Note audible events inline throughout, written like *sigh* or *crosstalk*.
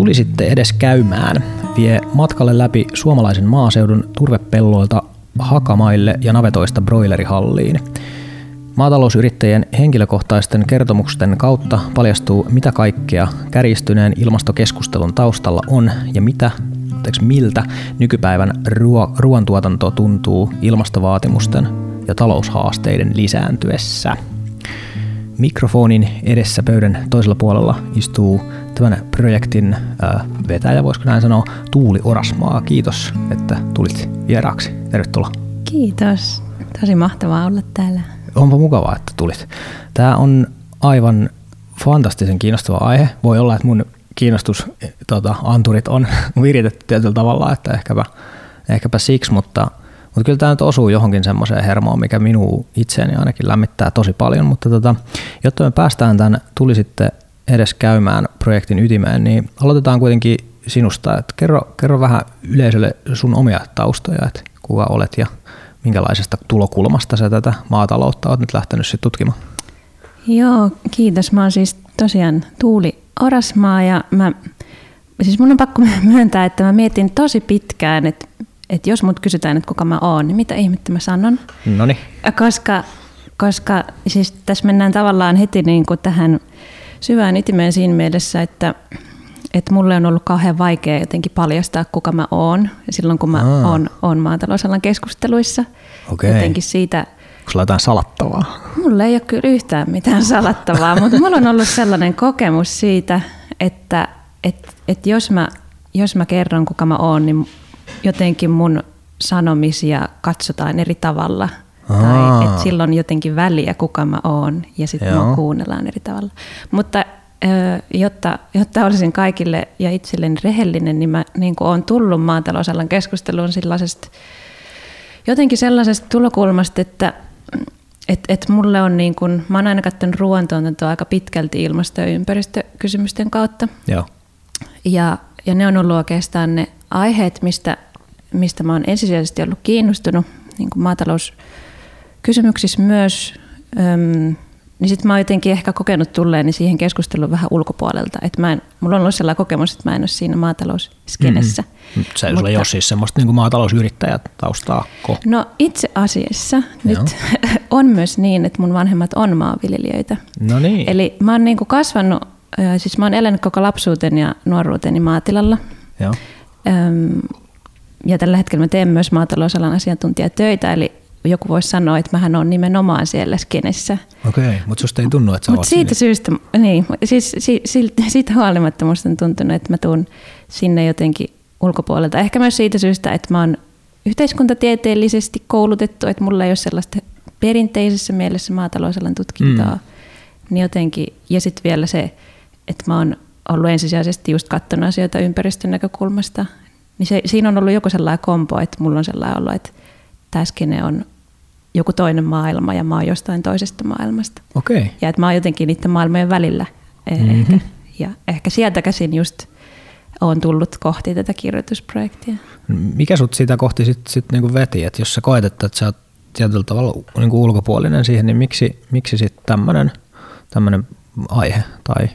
tuli sitten edes käymään, vie matkalle läpi suomalaisen maaseudun turvepelloilta hakamaille ja navetoista broilerihalliin. Maatalousyrittäjien henkilökohtaisten kertomusten kautta paljastuu, mitä kaikkea kärjistyneen ilmastokeskustelun taustalla on ja mitä, anteeksi, miltä nykypäivän ruo- ruoantuotanto tuntuu ilmastovaatimusten ja taloushaasteiden lisääntyessä. Mikrofonin edessä pöydän toisella puolella istuu tämän projektin vetäjä, voisiko näin sanoa, Tuuli Orasmaa. Kiitos, että tulit vieraaksi. Tervetuloa. Kiitos. Tosi mahtavaa olla täällä. Onpa mukavaa, että tulit. Tämä on aivan fantastisen kiinnostava aihe. Voi olla, että mun kiinnostus tota, anturit on *laughs* viritetty tietyllä tavalla, että ehkäpä, ehkäpä siksi, mutta, mutta kyllä tämä nyt osuu johonkin semmoiseen hermoon, mikä minua itseäni ainakin lämmittää tosi paljon, mutta tota, jotta me päästään tämän tuli sitten edes käymään projektin ytimeen, niin aloitetaan kuitenkin sinusta, että kerro, kerro vähän yleisölle sun omia taustoja, että kuka olet ja minkälaisesta tulokulmasta sä tätä maataloutta olet nyt lähtenyt sitten tutkimaan? Joo, kiitos. Mä oon siis tosiaan Tuuli Orasmaa ja mä, siis mun on pakko *laughs* myöntää, että mä mietin tosi pitkään, että, että jos mut kysytään, että kuka mä oon, niin mitä ihmettä mä sanon. Noniin. Koska, koska siis tässä mennään tavallaan heti niin kuin tähän syvään ytimeen siinä mielessä, että, että mulle on ollut kauhean vaikea jotenkin paljastaa, kuka mä oon silloin, kun mä Aa. oon, oon maatalousalan keskusteluissa. Okei. Jotenkin siitä, Onko sulla jotain salattavaa? mulla ei ole kyllä yhtään mitään salattavaa, mutta mulla on ollut sellainen kokemus siitä, että et, et jos, mä, jos mä kerron, kuka mä oon, niin jotenkin mun sanomisia katsotaan eri tavalla. Aa. Tai että sillä on jotenkin väliä, kuka mä oon, ja sitten mua kuunnellaan eri tavalla. Mutta jotta, jotta olisin kaikille ja itselleni rehellinen, niin mä niin olen tullut maatalousalan keskusteluun sellaisesta, jotenkin sellaisesta tulokulmasta, että et, et mulle on niin kun, mä oon aina katsonut ruoantuotantoa aika pitkälti ilmasto- ja ympäristökysymysten kautta. Joo. Ja, ja ne on ollut oikeastaan ne aiheet, mistä, mistä mä oon ensisijaisesti ollut kiinnostunut, niin kuin maatalouskysymyksissä myös. Öm, niin sitten mä oon jotenkin ehkä kokenut tulleeni siihen keskusteluun vähän ulkopuolelta. Että mä en, mulla on ollut sellainen kokemus, että mä en ole siinä maatalousskenessä. Mm-hmm. Se ei ole siis semmoista niin maatalousyrittäjät taustaa. No itse asiassa nyt *laughs* on myös niin, että mun vanhemmat on maanviljelijöitä. No niin. Eli mä oon niinku kasvanut, ö, siis mä oon elänyt koko lapsuuteni ja nuoruuteni maatilalla. Joo. Öm, Ja tällä hetkellä mä teen myös maatalousalan asiantuntijatöitä, eli joku voisi sanoa, että mähän on nimenomaan siellä skenessä. Okei, mutta susta ei tunnu, että sä oot siitä siinä. syystä, niin, siis si, si, siitä huolimatta musta on tuntunut, että mä tuun sinne jotenkin ulkopuolelta. Ehkä myös siitä syystä, että mä oon yhteiskuntatieteellisesti koulutettu, että mulla ei ole sellaista perinteisessä mielessä maatalousalan tutkintoa. Mm. Niin jotenkin, ja sitten vielä se, että mä oon ollut ensisijaisesti just katsonut asioita ympäristön näkökulmasta. Niin se, siinä on ollut joku sellainen kompo, että mulla on sellainen olo, että tämä skene on joku toinen maailma ja mä oon jostain toisesta maailmasta. Okei. Ja että mä oon jotenkin niiden maailmojen välillä Mhm. ehkä. Ja ehkä sieltä käsin just on tullut kohti tätä kirjoitusprojektia. Mikä sut siitä kohti sitten sit niinku veti? Et jos sä koet, että sä oot tietyllä tavalla niinku ulkopuolinen siihen, niin miksi, miksi sitten tämmöinen tämmönen aihe tai,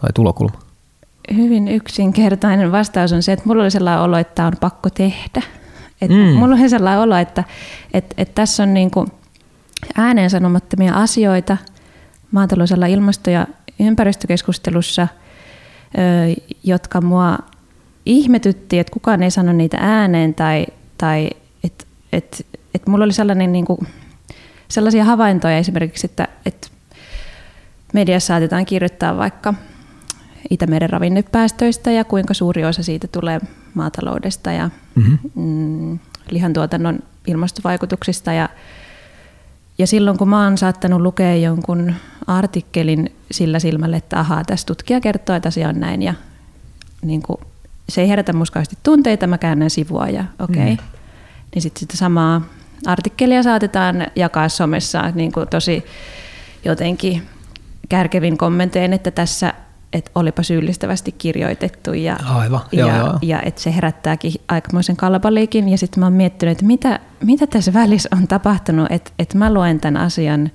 tai tulokulma? Hyvin yksinkertainen vastaus on se, että mulla oli sellainen olo, että on pakko tehdä. Et Mm. Mulla oli sellainen olo, että et, et tässä on niinku ääneen sanomattomia asioita maatalousalla ilmasto- ja ympäristökeskustelussa, ö, jotka mua ihmetytti, että kukaan ei sano niitä ääneen tai, tai että et, et mulla oli sellainen niinku, sellaisia havaintoja esimerkiksi, että, että mediassa saatetaan kirjoittaa vaikka Itämeren ravinnepäästöistä ja kuinka suuri osa siitä tulee maataloudesta ja Mm-hmm. mm, lihantuotannon ilmastovaikutuksista. Ja, ja silloin kun mä oon saattanut lukea jonkun artikkelin sillä silmällä, että ahaa, tässä tutkija kertoo, että asia on näin ja niin kuin, se ei herätä muskaasti tunteita, mä käännän sivua ja okei. Okay. Mm. Mm. Niin sitten sitä samaa artikkelia saatetaan jakaa somessa niin kuin tosi jotenkin kärkevin kommentein, että tässä että olipa syyllistävästi kirjoitettu ja, Aivan, ja, joo, joo. ja että se herättääkin aikamoisen kalabaliikin. Ja sitten mä oon miettinyt, että mitä, mitä tässä välissä on tapahtunut, että, että mä luen tämän asian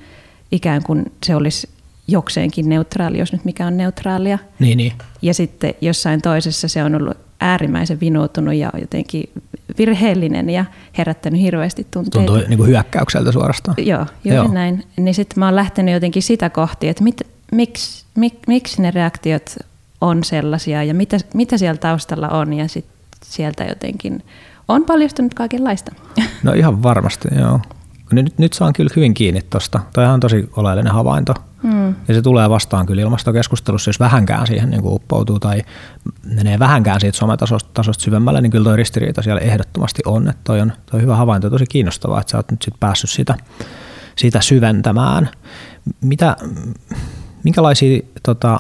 ikään kuin se olisi jokseenkin neutraali, jos nyt mikä on neutraalia. Niin, niin. Ja sitten jossain toisessa se on ollut äärimmäisen vinoutunut ja jotenkin virheellinen ja herättänyt hirveästi tunteita. Tuntuu niin kuin hyökkäykseltä suorastaan. Joo, juuri Joo. näin. Niin sitten mä oon lähtenyt jotenkin sitä kohti, että mit, miksi, mik, miksi ne reaktiot on sellaisia ja mitä, mitä siellä taustalla on ja sitten sieltä jotenkin on paljastunut kaikenlaista. *laughs* No ihan varmasti, joo. Nyt, nyt saan kyllä hyvin kiinni tuosta. Toi on tosi oleellinen havainto. Mm. Ja se tulee vastaan kyllä ilmastokeskustelussa, jos vähänkään siihen niin kuin uppoutuu tai menee vähänkään siitä sometasosta tasosta syvemmälle, niin kyllä toi ristiriita siellä ehdottomasti on. Että toi on toi hyvä havainto, tosi kiinnostavaa, että sä oot nyt sit päässyt sitä, sitä syventämään. Mitä, minkälaisia tota,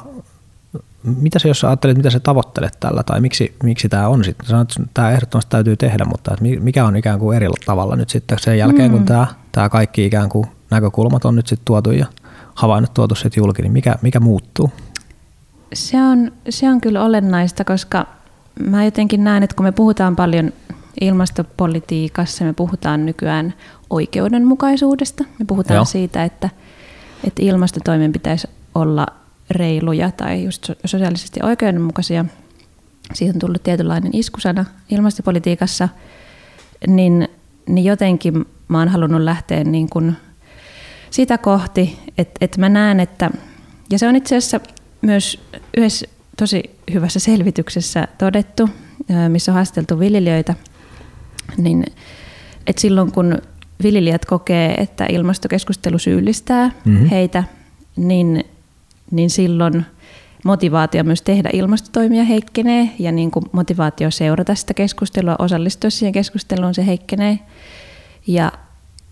mitä se, jos ajattelet, mitä sä tavoittelet tällä tai miksi, miksi tämä on sitten? Sanoit, että tämä ehdottomasti täytyy tehdä, mutta että mikä on ikään kuin eri tavalla nyt sitten sen jälkeen, mm. kun tämä, tämä kaikki ikään kuin näkökulmat on nyt sitten tuotu ja havainnot tuotu sitten julki, niin mikä, mikä muuttuu? Se on, se on kyllä olennaista, koska mä jotenkin näen, että kun me puhutaan paljon ilmastopolitiikassa, me puhutaan nykyään oikeudenmukaisuudesta. Me puhutaan Joo. siitä, että, että ilmastotoimen pitäisi olla reiluja tai just sosiaalisesti oikeudenmukaisia. Siitä on tullut tietynlainen iskusana ilmastopolitiikassa, niin, niin jotenkin mä oon halunnut lähteä niin kuin sitä kohti, että, että mä näen, että, ja se on itse asiassa myös yhdessä tosi hyvässä selvityksessä todettu, missä on haasteltu viljelijöitä, niin että silloin kun viljelijät kokee, että ilmastokeskustelu syyllistää mm-hmm. heitä, niin niin silloin motivaatio myös tehdä ilmastotoimia heikkenee ja niin kuin motivaatio seurata sitä keskustelua, osallistua siihen keskusteluun, se heikkenee. Ja,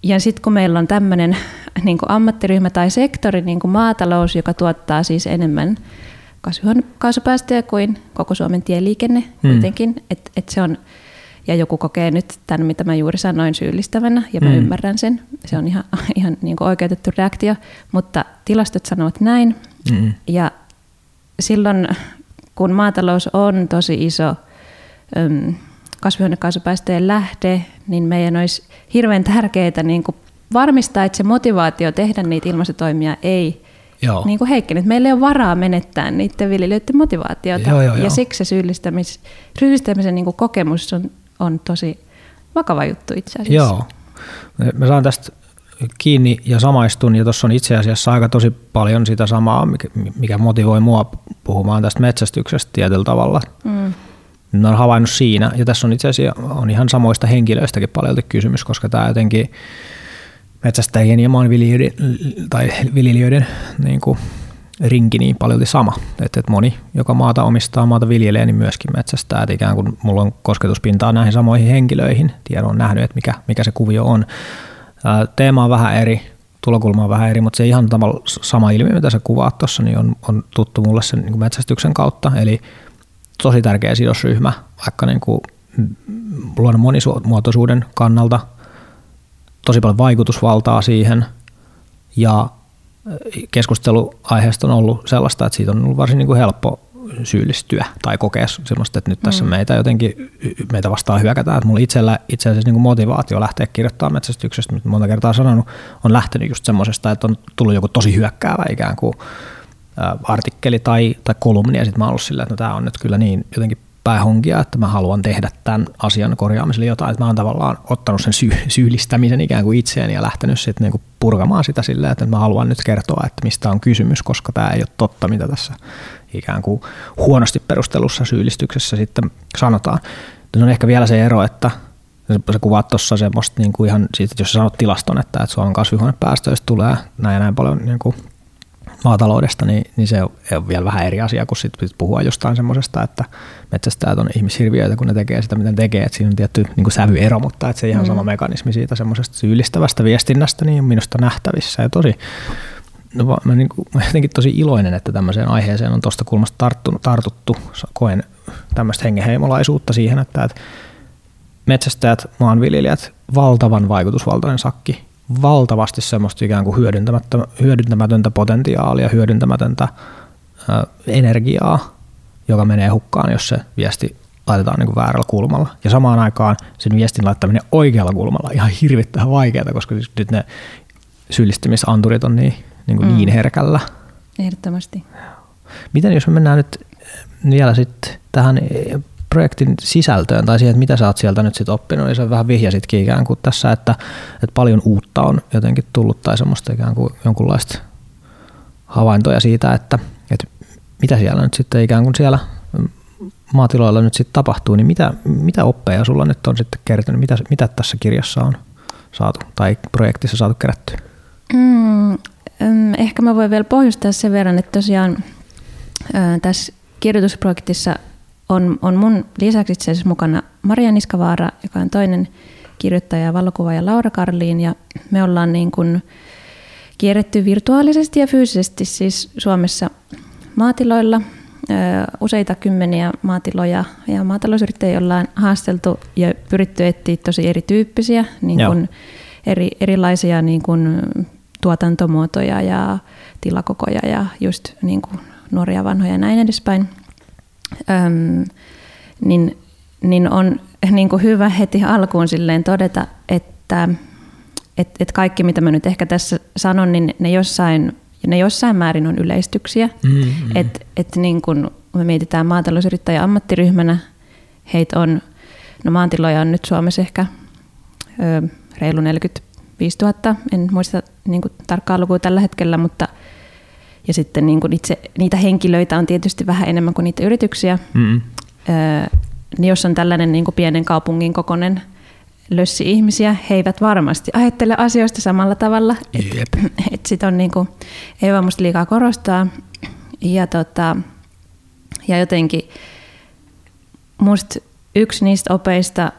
ja sitten kun meillä on tämmöinen niin ammattiryhmä tai sektori, niin kuin maatalous, joka tuottaa siis enemmän kasvihuonekaasupäästöjä kuin koko Suomen tieliikenne hmm. kuitenkin, että et se on, ja joku kokee nyt tämän, mitä mä juuri sanoin, syyllistävänä, ja mä hmm. ymmärrän sen. Se on ihan, *laughs* ihan niin kuin oikeutettu reaktio, mutta tilastot sanovat näin, Mm. Ja silloin, kun maatalous on tosi iso äm, kasvihuonekaasupäästöjen lähde, niin meidän olisi hirveän tärkeää niin kuin varmistaa, että se motivaatio tehdä niitä ilmastotoimia ei joo. Niin kuin heikkene. Meillä ei ole varaa menettää niiden viljelijöiden motivaatiota. Joo, joo, ja joo. siksi se syyllistämis, syyllistämisen niin kuin kokemus on, on tosi vakava juttu itse asiassa. Joo. Mä saan tästä kiinni ja samaistun, ja tuossa on itse asiassa aika tosi paljon sitä samaa, mikä, mikä motivoi mua puhumaan tästä metsästyksestä tietyllä tavalla. Mm. Mä olen havainnut siinä, ja tässä on itse asiassa on ihan samoista henkilöistäkin paljon kysymys, koska tämä jotenkin metsästäjien ja maanviljelijöiden tai viljelijöiden niin kuin, rinki niin paljon sama. Että, että moni, joka maata omistaa, maata viljelee, niin myöskin metsästää. Että ikään kuin mulla on kosketuspintaa näihin samoihin henkilöihin. Tiedon on nähnyt, että mikä, mikä se kuvio on. Teema on vähän eri, tulokulma on vähän eri, mutta se ihan sama ilmiö, mitä sä kuvaat tuossa, niin on, on tuttu mulle sen niin metsästyksen kautta. Eli tosi tärkeä sidosryhmä, vaikka niin kuin luonnon monimuotoisuuden kannalta, tosi paljon vaikutusvaltaa siihen ja keskustelu aiheesta on ollut sellaista, että siitä on ollut varsin niin kuin helppo syyllistyä tai kokea semmoista, että nyt tässä mm. meitä jotenkin meitä vastaan hyökätään. Että mulla itsellä itse asiassa niin motivaatio lähteä kirjoittamaan metsästyksestä, mitä monta kertaa sanonut, on lähtenyt just semmoisesta, että on tullut joku tosi hyökkäävä ikään kuin artikkeli tai, tai kolumni, ja sitten mä oon ollut silleen, että no, tämä on nyt kyllä niin jotenkin päähonkia, että mä haluan tehdä tämän asian korjaamiselle jotain. Että mä oon tavallaan ottanut sen syy- syyllistämisen ikään kuin itseeni ja lähtenyt sitten niinku purkamaan sitä silleen, että mä haluan nyt kertoa, että mistä on kysymys, koska tämä ei ole totta, mitä tässä ikään kuin huonosti perustelussa syyllistyksessä sitten sanotaan. Se on ehkä vielä se ero, että sä kuvaat tuossa semmoista niin kuin ihan siitä, että jos sä sanot tilaston, että, että Suomen kasvihuonepäästöistä tulee näin ja näin paljon niin kuin maataloudesta, niin, niin se on vielä vähän eri asia kuin sitten puhua jostain semmoisesta, että metsästäjät on ihmishirviöitä, kun ne tekee sitä, mitä ne tekee. Että siinä on tietty niin kuin sävyero, mutta että se ihan mm. sama mekanismi siitä semmoisesta syyllistävästä viestinnästä niin on minusta nähtävissä. Ja tosi, no, mä, niin kuin, mä jotenkin tosi iloinen, että tämmöiseen aiheeseen on tuosta kulmasta tarttunut, tartuttu. Koen tämmöistä hengenheimolaisuutta siihen, että, että metsästäjät, maanviljelijät, valtavan vaikutusvaltainen sakki, valtavasti semmoista ikään kuin hyödyntämätöntä potentiaalia, hyödyntämätöntä energiaa, joka menee hukkaan, jos se viesti laitetaan niin kuin väärällä kulmalla. Ja samaan aikaan sen viestin laittaminen oikealla kulmalla on ihan hirvittävän vaikeaa, koska nyt ne syyllistymisanturit on niin, niin, kuin mm. niin herkällä. ehdottomasti. Miten jos me mennään nyt vielä sitten tähän projektin sisältöön tai siihen, että mitä sä oot sieltä nyt sitten oppinut, niin se vähän vihjasitkin ikään kuin tässä, että, että paljon uutta on jotenkin tullut tai semmoista ikään kuin jonkunlaista havaintoja siitä, että, että mitä siellä nyt sitten ikään kuin siellä maatiloilla nyt sitten tapahtuu, niin mitä, mitä oppeja sulla nyt on sitten kertynyt, mitä, mitä tässä kirjassa on saatu tai projektissa saatu kerättyä? Mm, ehkä mä voin vielä pohjustaa sen verran, että tosiaan tässä kirjoitusprojektissa on, on mun lisäksi itse asiassa mukana Maria Niskavaara, joka on toinen kirjoittaja, valokuvaaja Laura Karliin, ja me ollaan niin kuin kierretty virtuaalisesti ja fyysisesti siis Suomessa maatiloilla, useita kymmeniä maatiloja ja maatalousyrittäjiä ollaan haasteltu ja pyritty etsiä tosi erityyppisiä, niin kuin eri, erilaisia niin kuin tuotantomuotoja ja tilakokoja ja just niin kuin nuoria, vanhoja ja näin edespäin. Öm, niin, niin on niin kuin hyvä heti alkuun silleen todeta, että et, et kaikki mitä mä nyt ehkä tässä sanon, niin ne jossain, ne jossain määrin on yleistyksiä. Mm-hmm. Että et niin kun me mietitään maatalousyrittäjä ammattiryhmänä, heitä on, no maantiloja on nyt Suomessa ehkä ö, reilu 45 000, en muista niin tarkkaa lukua tällä hetkellä, mutta ja sitten niin kuin itse, niitä henkilöitä on tietysti vähän enemmän kuin niitä yrityksiä. Mm. Öö, niin jos on tällainen niin kuin pienen kaupungin kokoinen lössi ihmisiä, he eivät varmasti ajattele asioista samalla tavalla. Että *clears throat* et sit on niin kuin, ei vaan musta liikaa korostaa. Ja, tota, ja jotenkin musta yksi niistä opeista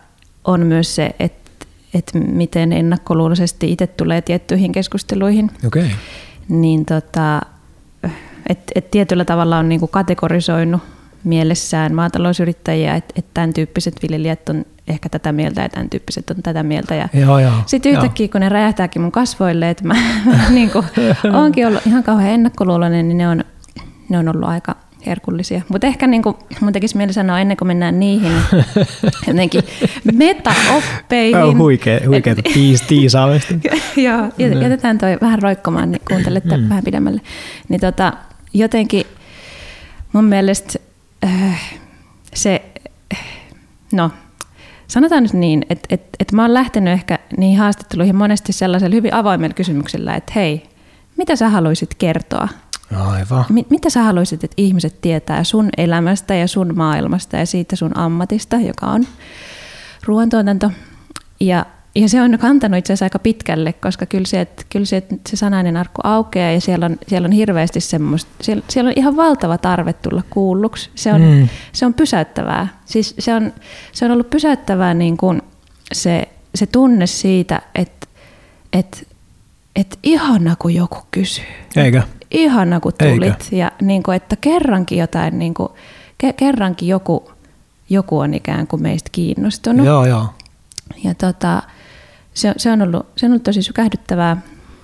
on myös se, että, että miten ennakkoluuloisesti itse tulee tiettyihin keskusteluihin. Okay. Niin tota, että et tietyllä tavalla on niinku kategorisoinut mielessään maatalousyrittäjiä, että et tämän tyyppiset viljelijät on ehkä tätä mieltä ja tämän tyyppiset on tätä mieltä. Ja sitten yhtäkkiä, joo. kun ne räjähtääkin mun kasvoille, että mä, mä *laughs* niinku, oonkin ollut ihan kauhean ennakkoluuloinen, niin ne on, ne on ollut aika herkullisia. Mutta ehkä niin kuin, mun tekisi mieli sanoa ennen kuin mennään niihin *laughs* jotenkin metaoppeihin. Oh, huikea, huikeeta tiis, tiisaamista. *laughs* Joo, jätetään toi vähän roikkomaan, niin kuuntelette mm. vähän pidemmälle. Niin tota, jotenkin mun mielestä äh, se, no sanotaan nyt niin, että et, et mä oon lähtenyt ehkä niihin haastatteluihin monesti sellaisella hyvin avoimella kysymyksellä, että hei, mitä sä haluaisit kertoa? Aivan. M- mitä sä haluaisit, että ihmiset tietää sun elämästä ja sun maailmasta ja siitä sun ammatista, joka on ruoantuotanto? Ja ja se on kantanut itse asiassa aika pitkälle, koska kyllä se, että, kyllä se, että se sanainen arkku aukeaa ja siellä on, siellä on hirveästi semmoista, siellä, siellä on ihan valtava tarve tulla kuulluksi. Se on, mm. se on pysäyttävää. Siis se on, se on ollut pysäyttävää niin kuin se, se tunne siitä, että, että, että ihana kun joku kysyy. Eikä? Ihana kun tulit. Eikä. Ja niin kuin, että kerrankin jotain, niin kuin, ke, kerrankin joku, joku on ikään kuin meistä kiinnostunut. Joo, joo. Ja tota, se, se, on ollut, se on ollut tosi sykähdyttävää,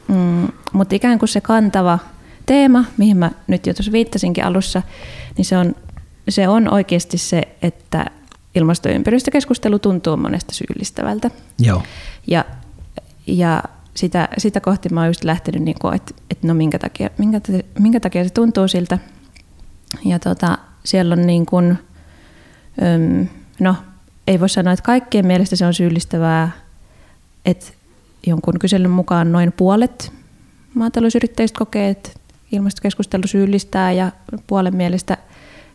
mm, mutta ikään kuin se kantava teema, mihin mä nyt jo tuossa viittasinkin alussa, niin se on, se on oikeasti se, että ilmasto- ja ympäristökeskustelu tuntuu monesta syyllistävältä. Joo. Ja, ja sitä, sitä kohti mä oon just lähtenyt, niin että, että no minkä takia, minkä, minkä takia se tuntuu siltä. Ja tota, siellä on niin kuin, no ei voi sanoa, että kaikkien mielestä se on syyllistävää, että jonkun kyselyn mukaan noin puolet maatalousyrittäjistä kokee, että ilmastokeskustelu syyllistää ja puolen mielestä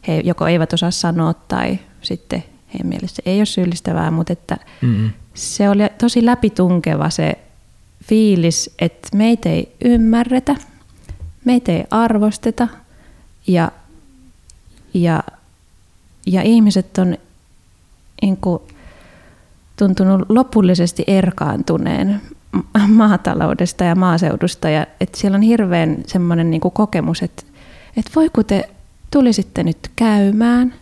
he joko eivät osaa sanoa tai sitten heidän mielestä ei ole syyllistävää, mutta että mm-hmm. se oli tosi läpitunkeva se fiilis, että meitä ei ymmärretä, meitä ei arvosteta ja, ja, ja ihmiset on niin kuin, tuntunut lopullisesti erkaantuneen maataloudesta ja maaseudusta. Ja että siellä on hirveän semmoinen niin kuin kokemus, että, että voi kun te tulisitte nyt käymään,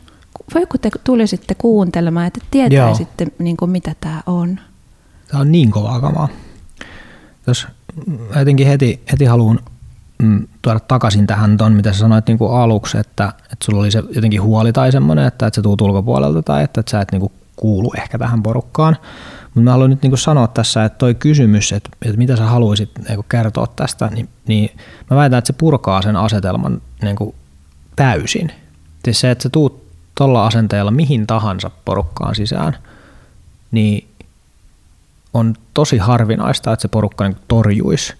voi kun te tulisitte kuuntelemaan, että tietäisitte niin kuin mitä tämä on. Tämä on niin kovaa kamaa. Jos jotenkin heti, heti haluan mm, tuoda takaisin tähän ton, mitä sä sanoit niin kuin aluksi, että, että sulla oli se jotenkin huoli tai semmoinen, että, että se tuut ulkopuolelta tai että, että sä et niin kuin kuulu ehkä tähän porukkaan. Mutta mä haluan nyt niin sanoa tässä, että toi kysymys, että, että mitä sä haluaisit niin kertoa tästä, niin, niin mä väitän, että se purkaa sen asetelman niin täysin. Siis se, että sä tuut tuolla asenteella mihin tahansa porukkaan sisään, niin on tosi harvinaista, että se porukka niin torjuisi,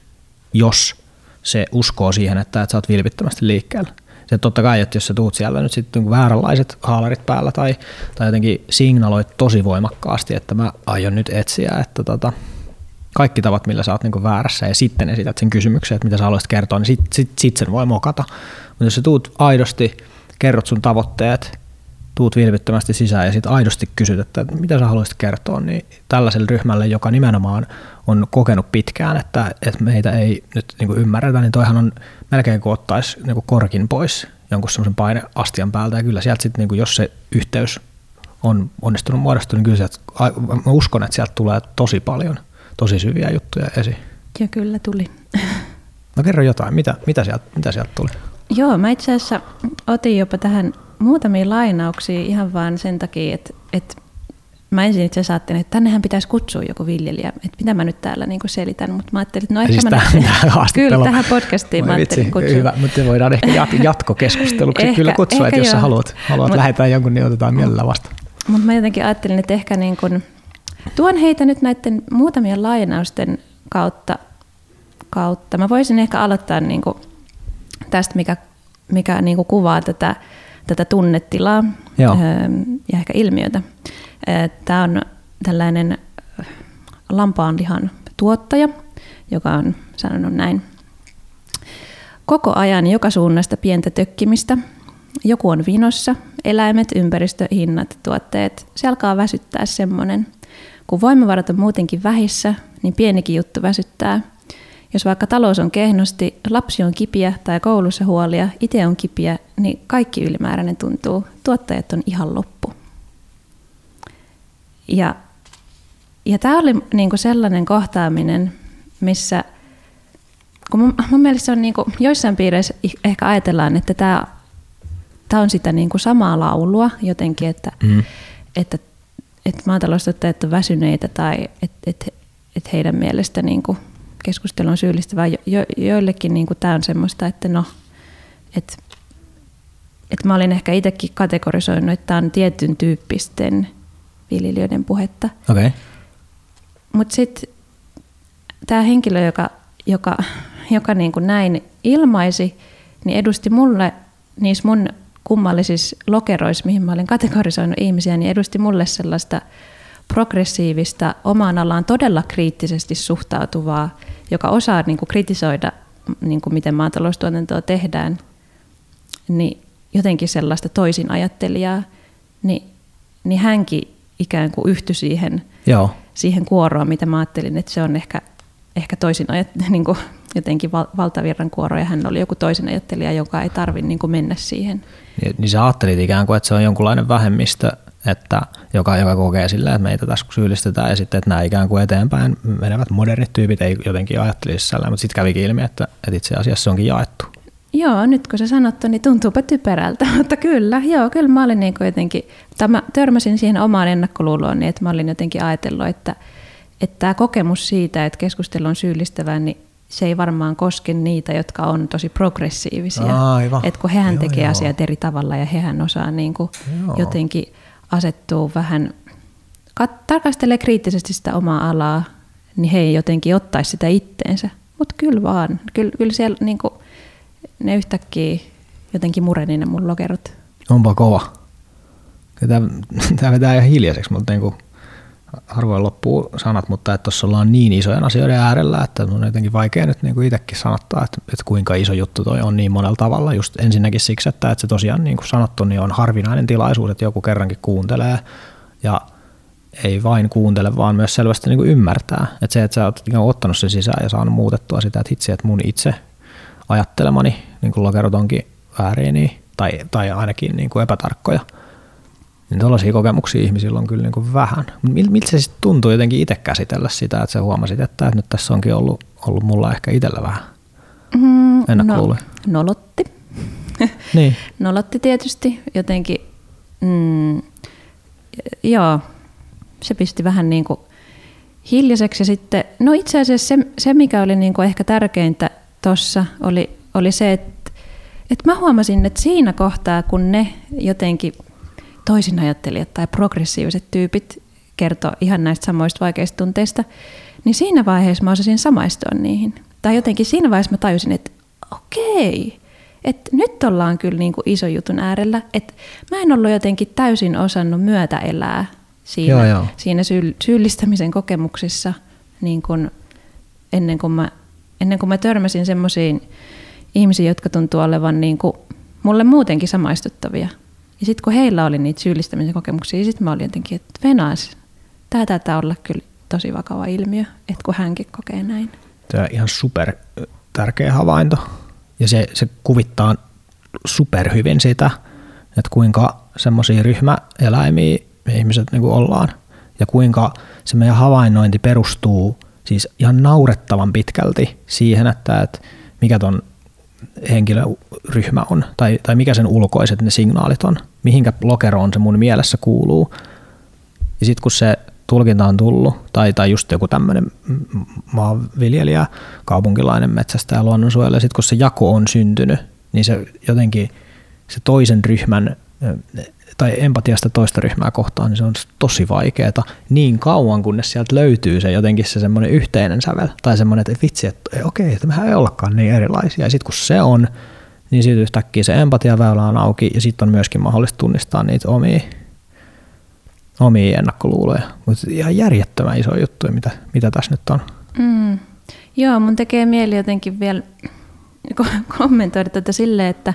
jos se uskoo siihen, että, että sä oot vilpittömästi liikkeellä. Se totta kai, että jos sä tuut siellä nyt sitten niin vääränlaiset haalarit päällä tai, tai jotenkin signaloit tosi voimakkaasti, että mä aion nyt etsiä, että tota, kaikki tavat, millä sä oot niin väärässä ja sitten esität sen kysymyksen, että mitä sä haluaisit kertoa, niin sitten sit, sit sen voi mokata. Mutta jos sä tuut aidosti, kerrot sun tavoitteet, tuut vilpittömästi sisään ja sitten aidosti kysyt, että mitä sä haluaisit kertoa, niin tällaiselle ryhmälle, joka nimenomaan on kokenut pitkään, että, että meitä ei nyt niin kuin ymmärretä, niin toihan on melkein kuin ottaisi niin kuin korkin pois jonkun semmoisen paineastian päältä ja kyllä sieltä sitten, niin kuin, jos se yhteys on onnistunut muodostua, niin kyllä sieltä, mä uskon, että sieltä tulee tosi paljon tosi syviä juttuja esiin. Ja kyllä tuli. No kerro jotain, mitä, mitä, sieltä, mitä sieltä tuli? Joo, mä itse asiassa otin jopa tähän muutamia lainauksia ihan vaan sen takia, että, että mä ensin itse asiassa ajattelin, että tännehän pitäisi kutsua joku viljelijä, että mitä mä nyt täällä niin selitän, mutta mä ajattelin, että no ehkä siis mä tähän, Kyllä, tähän podcastiin mä ajattelin kutsua. Hyvä, mutta voidaan ehkä *laughs* jatkokeskusteluksi ehkä, kyllä kutsua, ehkä että jos sä haluat, haluat mut, lähetään jonkun, niin otetaan mielellä vasta. Mutta mä jotenkin ajattelin, että ehkä niin kun, tuon heitä nyt näiden muutamien lainausten kautta, kautta. Mä voisin ehkä aloittaa niin tästä, mikä, mikä niin kuvaa tätä tätä tunnetilaa Joo. Ja ehkä ilmiötä. Tämä on tällainen lampaanlihan tuottaja, joka on sanonut näin. Koko ajan joka suunnasta pientä tökkimistä. Joku on vinossa, eläimet, ympäristö, hinnat, tuotteet. Se alkaa väsyttää semmoinen. Kun voimavarat on muutenkin vähissä, niin pienikin juttu väsyttää – jos vaikka talous on kehnosti, lapsi on kipiä tai koulussa huolia, itse on kipiä, niin kaikki ylimääräinen tuntuu. Tuottajat on ihan loppu. Ja, ja tämä oli niinku sellainen kohtaaminen, missä kun mun, mun mielestä on niinku, joissain piireissä ehkä ajatellaan, että tämä tämä on sitä niinku samaa laulua jotenkin, että, mm. että, että maataloustuottajat on väsyneitä tai että, että, että heidän mielestä niinku keskustelu on syyllistävää. Jo, jo, joillekin niin tämä on semmoista, että no, että et mä olin ehkä itsekin kategorisoinut, että tämä on tietyn tyyppisten viljelijöiden puhetta. Okay. Mutta sitten tämä henkilö, joka, joka, joka niin kuin näin ilmaisi, niin edusti mulle niissä mun kummallisissa lokeroissa, mihin mä olin kategorisoinut ihmisiä, niin edusti mulle sellaista progressiivista, omaan alaan todella kriittisesti suhtautuvaa, joka osaa niin kuin kritisoida, niin kuin miten maataloustuotantoa tehdään, niin jotenkin sellaista toisin ajattelijaa, niin, niin hänkin ikään kuin yhtyi siihen, Joo. siihen kuoroon, mitä mä ajattelin, että se on ehkä, ehkä toisin ajattelija, *laughs* niin kuin jotenkin val, valtavirran kuoro, ja hän oli joku toisin ajattelija, joka ei tarvitse niin mennä siihen. Niin, niin sä ajattelit ikään kuin, että se on jonkunlainen vähemmistö, että joka, joka kokee sillä, että meitä tässä syyllistetään ja sitten, että nämä ikään kuin eteenpäin menevät modernit tyypit ei jotenkin ajattelisi sellainen, mutta sitten kävikin ilmi, että, että itse asiassa se onkin jaettu. Joo, nyt kun se sanottu, niin tuntuupa typerältä, *laughs* mutta kyllä, joo, kyllä mä olin niin jotenkin, mä törmäsin siihen omaan ennakkoluuloon, niin että mä olin jotenkin ajatellut, että, että tämä kokemus siitä, että keskustelu on syyllistävää, niin se ei varmaan koske niitä, jotka on tosi progressiivisia. Aivan. Että kun hehän joo, tekee joo. asiat eri tavalla ja hehän osaa niin kuin jotenkin asettuu vähän, kat- tarkastelee kriittisesti sitä omaa alaa, niin he ei jotenkin ottaisi sitä itteensä. Mutta kyllä vaan, kyllä, kyllä siellä niin kuin, ne yhtäkkiä jotenkin mureni ne mun lokerot. Onpa kova. Tämä vetää ihan hiljaiseksi, mutta niin kuin harvoin loppuu sanat, mutta että tuossa ollaan niin isojen asioiden äärellä, että on jotenkin vaikea nyt niin kuin itsekin sanottaa, että, että kuinka iso juttu toi on niin monella tavalla. Just ensinnäkin siksi, että, että se tosiaan niin kuin sanottu, niin on harvinainen tilaisuus, että joku kerrankin kuuntelee ja ei vain kuuntele, vaan myös selvästi niin kuin ymmärtää. Että se, että sä oot ottanut sen sisään ja saanut muutettua sitä, että itse, että mun itse ajattelemani niin kuin lokerot onkin väärin niin, tai, tai ainakin niin kuin epätarkkoja – niin tällaisia kokemuksia ihmisillä on kyllä niin kuin vähän. Miltä se sitten tuntuu jotenkin itse käsitellä sitä, että sä huomasit, että, nyt tässä onkin ollut, ollut mulla ehkä itsellä vähän mm, No, nolotti. *laughs* niin. *laughs* nolotti tietysti jotenkin. Mm, joo, se pisti vähän niin kuin hiljaiseksi. Ja sitten, no itse asiassa se, se mikä oli niin kuin ehkä tärkeintä tuossa, oli, oli se, että, että mä huomasin, että siinä kohtaa, kun ne jotenkin toisin ajattelijat tai progressiiviset tyypit kertoo ihan näistä samoista vaikeista tunteista, niin siinä vaiheessa mä osasin samaistua niihin. Tai jotenkin siinä vaiheessa mä tajusin, että okei, että nyt ollaan kyllä niin kuin iso jutun äärellä. Että mä en ollut jotenkin täysin osannut myötä elää siinä, joo, joo. siinä syy, syyllistämisen kokemuksissa niin kuin ennen, kuin mä, ennen kuin mä törmäsin semmoisiin ihmisiin, jotka tuntuu olevan niin kuin mulle muutenkin samaistuttavia. Ja sitten kun heillä oli niitä syyllistämisen kokemuksia, sitten mä olin jotenkin, että venas, tämä taitaa olla kyllä tosi vakava ilmiö, että kun hänkin kokee näin. Tämä on ihan super tärkeä havainto. Ja se, se kuvittaa superhyvin sitä, että kuinka semmoisia ryhmäeläimiä me ihmiset niin ollaan. Ja kuinka se meidän havainnointi perustuu siis ihan naurettavan pitkälti siihen, että, että mikä ton henkilöryhmä on, tai, tai mikä sen ulkoiset ne signaalit on, mihinkä lokeroon se mun mielessä kuuluu. Ja sitten kun se tulkinta on tullut, tai, tai just joku tämmöinen maanviljelijä, kaupunkilainen metsästä ja luonnonsuojelija, sitten kun se jako on syntynyt, niin se jotenkin se toisen ryhmän tai empatiasta toista ryhmää kohtaan, niin se on tosi vaikeaa niin kauan, kunnes sieltä löytyy se jotenkin se semmoinen yhteinen sävel, tai semmoinen, että vitsi, että okei, että mehän ei ollakaan niin erilaisia, ja sitten kun se on, niin sitten yhtäkkiä se empatiaväylä on auki, ja sitten on myöskin mahdollista tunnistaa niitä omia omia ennakkoluuloja. Mutta ihan järjettömän iso juttu, mitä, mitä tässä nyt on. Mm. Joo, mun tekee mieli jotenkin vielä *laughs* kommentoida tätä silleen, että,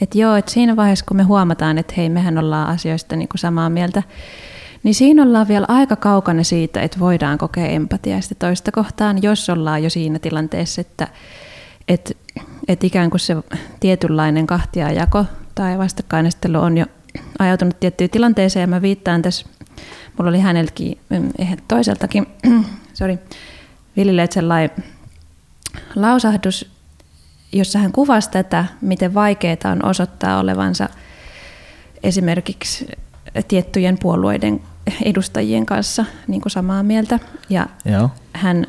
että joo, että siinä vaiheessa kun me huomataan, että hei, mehän ollaan asioista niin kuin samaa mieltä, niin siinä ollaan vielä aika kaukana siitä, että voidaan kokea empatiaa sitä toista kohtaan, jos ollaan jo siinä tilanteessa, että, että, että ikään kuin se tietynlainen kahtiajako tai vastakkainestelu on jo ajautunut tiettyyn tilanteeseen. Ja mä viittaan tässä, mulla oli häneltäkin mm, toiseltakin, *clears throat* sorry, Villille sellainen lausahdus, jossa hän kuvasi tätä, miten vaikeaa on osoittaa olevansa esimerkiksi tiettyjen puolueiden edustajien kanssa niin kuin samaa mieltä. Ja Joo. Hän,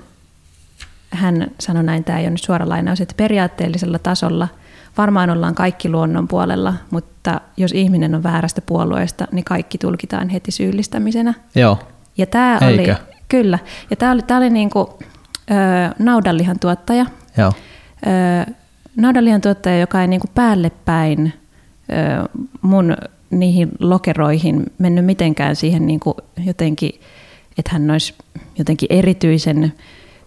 hän sanoi näin, tämä ei ole nyt suora lainaus, että periaatteellisella tasolla – varmaan ollaan kaikki luonnon puolella, mutta jos ihminen on väärästä puolueesta, niin kaikki tulkitaan heti syyllistämisenä. Joo. Ja tämä oli, kyllä, ja tämä oli, tämä oli niin kuin, ö, naudanlihan tuottaja. Joo. Ö, naudanlihan tuottaja, joka ei niin kuin päälle päin mun niihin lokeroihin mennyt mitenkään siihen niin kuin jotenkin, että hän olisi jotenkin erityisen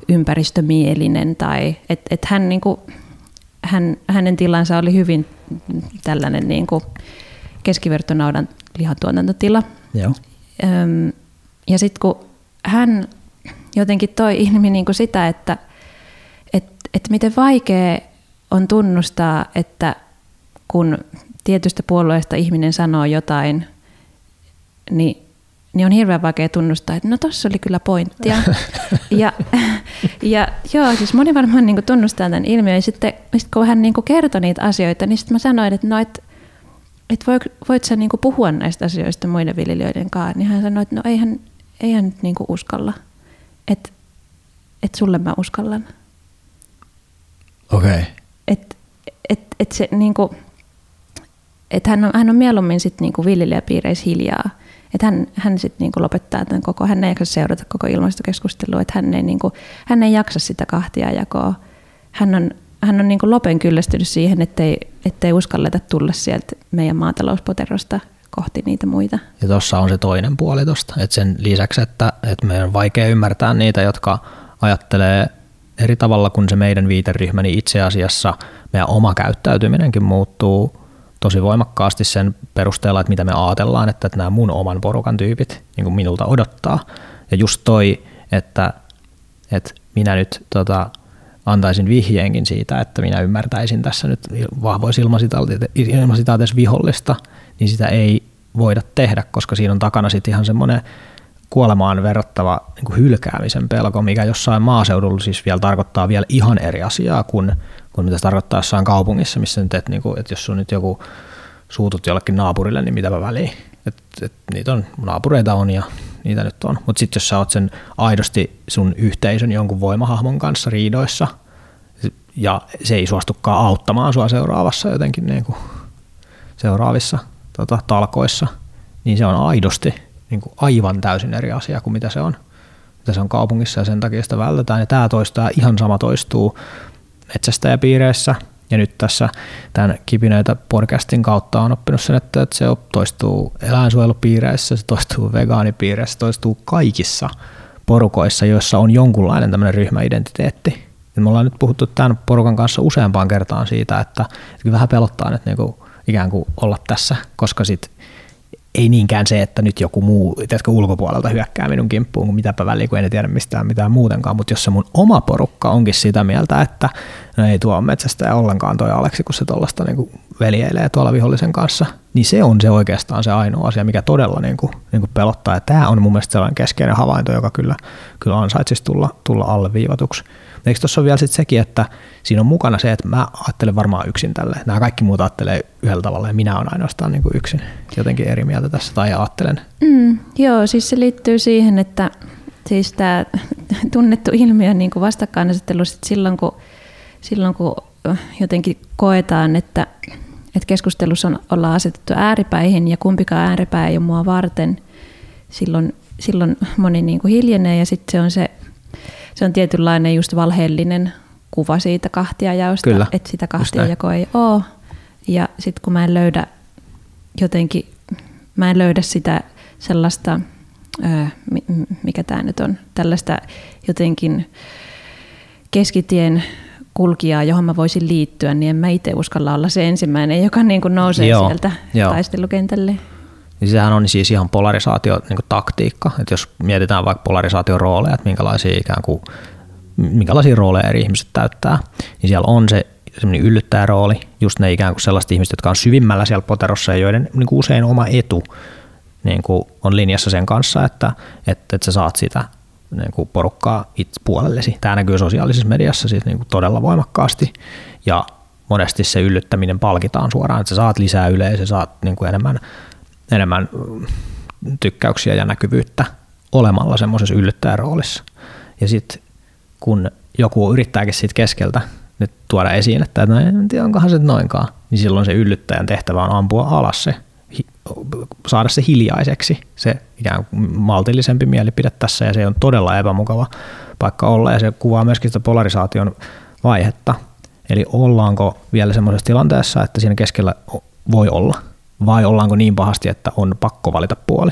ympäristömielinen tai että et hän niin kuin, hän, hänen tilansa oli hyvin tällainen niin kuin keskivertonaudan lihatuotantotila. Joo. Öm, ja sitten kun hän jotenkin toi *laughs* ilmi niin kuin sitä, että et, et miten vaikea on tunnustaa, että kun tietystä puolueesta ihminen sanoo jotain, niin niin on hirveän vaikea tunnustaa, että no tossa oli kyllä pointtia. *laughs* ja, ja joo, siis moni varmaan niin tunnustaa tämän ilmiön. Ja sitten sit kun hän niin kertoi niitä asioita, niin sitten mä sanoin, että no, et, et voit, voit sä niin puhua näistä asioista muiden viljelijöiden kanssa. Niin hän sanoi, että no eihän, eihän nyt niin uskalla. Että et sulle mä uskallan. Okei. Okay. Että et, et se niin kuin, että hän on, hän on mieluummin sitten niin viljelijäpiireissä hiljaa – että hän, hän sitten niinku lopettaa tämän koko, hän ei jaksa seurata koko ilmastokeskustelua, että hän ei, niinku, hän ei jaksa sitä kahtia jakoa. Hän on, hän on niinku lopen kyllästynyt siihen, ettei, ettei uskalleta tulla sieltä meidän maatalouspoterosta kohti niitä muita. Ja tuossa on se toinen puoli tuosta, että sen lisäksi, että, että meidän on vaikea ymmärtää niitä, jotka ajattelee eri tavalla kuin se meidän viiteryhmä, niin itse asiassa meidän oma käyttäytyminenkin muuttuu tosi voimakkaasti sen perusteella, että mitä me ajatellaan, että, nämä mun oman porukan tyypit niin kuin minulta odottaa. Ja just toi, että, että minä nyt tota, antaisin vihjeenkin siitä, että minä ymmärtäisin tässä nyt vahvoissa ilmasitaateissa vihollista, niin sitä ei voida tehdä, koska siinä on takana sitten ihan semmoinen kuolemaan verrattava niin kuin hylkäämisen pelko, mikä jossain maaseudulla siis vielä tarkoittaa vielä ihan eri asiaa kuin kuin mitä se tarkoittaa jossain kaupungissa, missä nyt, että, niin kuin, että jos on nyt joku suutut jollekin naapurille, niin mitäpä väliin. Et, et, niitä on, naapureita on ja niitä nyt on. Mutta sitten jos sä oot sen aidosti sun yhteisön jonkun voimahahmon kanssa riidoissa, ja se ei suostukaan auttamaan sua seuraavassa jotenkin niin kuin seuraavissa tota, talkoissa, niin se on aidosti niin kuin aivan täysin eri asia kuin mitä se on, mitä se on kaupungissa ja sen takia sitä vältetään. Ja tämä toistaa, ihan sama toistuu metsästäjäpiireissä ja nyt tässä tämän Kipinöitä podcastin kautta on oppinut sen, että se toistuu eläinsuojelupiireissä, se toistuu vegaanipiireissä, se toistuu kaikissa porukoissa, joissa on jonkunlainen tämmöinen ryhmäidentiteetti. Ja me ollaan nyt puhuttu tämän porukan kanssa useampaan kertaan siitä, että, että vähän pelottaa nyt niin kuin ikään kuin olla tässä, koska sit ei niinkään se, että nyt joku muu tiedätkö, ulkopuolelta hyökkää minun kimppuun, kun mitäpä väliä, kun en tiedä mistään mitään muutenkaan, mutta jos se mun oma porukka onkin sitä mieltä, että no ei tuo metsästä ja ollenkaan toi Aleksi, kun se tuollaista niin veljeilee tuolla vihollisen kanssa, niin se on se oikeastaan se ainoa asia, mikä todella niin kuin, niin kuin pelottaa. Ja tämä on mun mielestä sellainen keskeinen havainto, joka kyllä, kyllä ansaitsisi tulla, tulla alleviivatuksi. Eikö tuossa ole vielä sitten sekin, että siinä on mukana se, että mä ajattelen varmaan yksin tälle. Nämä kaikki muut ajattelee yhdellä tavalla ja minä olen ainoastaan niin kuin yksin jotenkin eri mieltä tässä tai ajattelen. Mm, joo, siis se liittyy siihen, että siis tämä tunnettu ilmiö niin vastakkainasettelu silloin, kun, silloin kun jotenkin koetaan, että, että keskustelussa on, ollaan asetettu ääripäihin ja kumpikaan ääripää ei ole mua varten, silloin, silloin moni niin kuin hiljenee ja sitten se on se se on tietynlainen just valheellinen kuva siitä kahtiajaosta, Kyllä, että sitä kahtiajakoa ei ole. Ja sitten kun mä en löydä jotenkin, mä en löydä sitä sellaista, mikä tämä nyt on, tällaista jotenkin keskitien kulkijaa, johon mä voisin liittyä, niin en mä itse uskalla olla se ensimmäinen, joka niin kuin nousee joo, sieltä joo. taistelukentälle. Niin sehän on siis ihan polarisaatio niin kuin taktiikka, että jos mietitään vaikka polarisaation rooleja, että minkälaisia ikään kuin minkälaisia rooleja eri ihmiset täyttää, niin siellä on se semmoinen yllyttäjärooli, just ne ikään kuin sellaiset ihmiset, jotka on syvimmällä siellä poterossa ja joiden niin kuin usein oma etu niin kuin on linjassa sen kanssa, että, että, että sä saat sitä niin kuin porukkaa itse puolellesi. Tämä näkyy sosiaalisessa mediassa siis niin kuin todella voimakkaasti ja monesti se yllyttäminen palkitaan suoraan, että sä saat lisää yleisöä, saat niin kuin enemmän enemmän tykkäyksiä ja näkyvyyttä olemalla semmoisessa yllättäjäroolissa. Ja sitten kun joku yrittääkin siitä keskeltä nyt tuoda esiin, että en tiedä onkohan se noinkaan, niin silloin se yllyttäjän tehtävä on ampua alas se, saada se hiljaiseksi, se ikään kuin maltillisempi mielipide tässä, ja se on todella epämukava paikka olla, ja se kuvaa myöskin sitä polarisaation vaihetta. Eli ollaanko vielä semmoisessa tilanteessa, että siinä keskellä voi olla vai ollaanko niin pahasti, että on pakko valita puoli.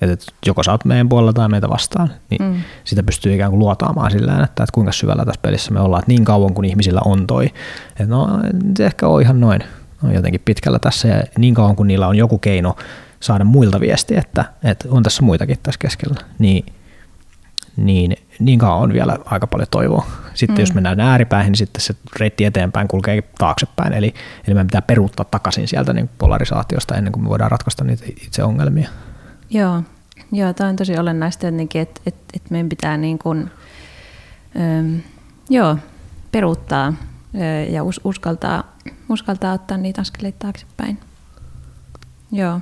Että joko sä oot meidän puolella tai meitä vastaan, niin mm. sitä pystyy ikään kuin luotaamaan sillä että, että kuinka syvällä tässä pelissä me ollaan, että niin kauan kuin ihmisillä on toi, että no se ehkä on ihan noin, on jotenkin pitkällä tässä ja niin kauan kuin niillä on joku keino saada muilta viestiä, että, että on tässä muitakin tässä keskellä, niin, niin niin kauan on vielä aika paljon toivoa. Sitten mm. jos mennään ääripäihin, niin sitten se reitti eteenpäin kulkee taaksepäin. Eli, eli meidän pitää peruuttaa takaisin sieltä niin polarisaatiosta ennen kuin me voidaan ratkaista niitä itse ongelmia. Joo, Joo tämä on tosi olennaista jotenkin, että, että, että meidän pitää niin kuin, ähm, joo, peruuttaa ja us, uskaltaa, uskaltaa ottaa niitä askeleita taaksepäin. Joo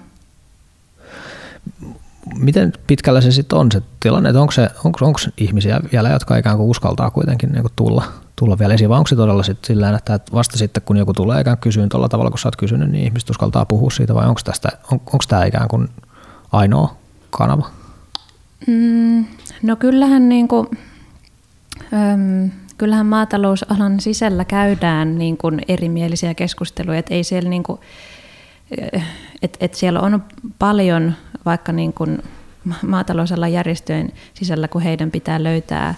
miten pitkällä se sitten on se tilanne, että onko, se, onko, onko ihmisiä vielä, jotka ikään kuin uskaltaa kuitenkin niin kuin tulla, tulla vielä esiin, vai onko se todella sitten sillä että vasta sitten kun joku tulee ikään kysyyn tuolla tavalla, kun sä oot kysynyt, niin ihmiset uskaltaa puhua siitä, vai onko, tästä, on, onko tämä ikään kuin ainoa kanava? Mm, no kyllähän, niin kuin, äm, kyllähän maatalousalan sisällä käydään niin kuin erimielisiä keskusteluja, että ei siellä niin kuin, et, et siellä on paljon vaikka niin kuin maatalousalan järjestöjen sisällä, kun heidän pitää löytää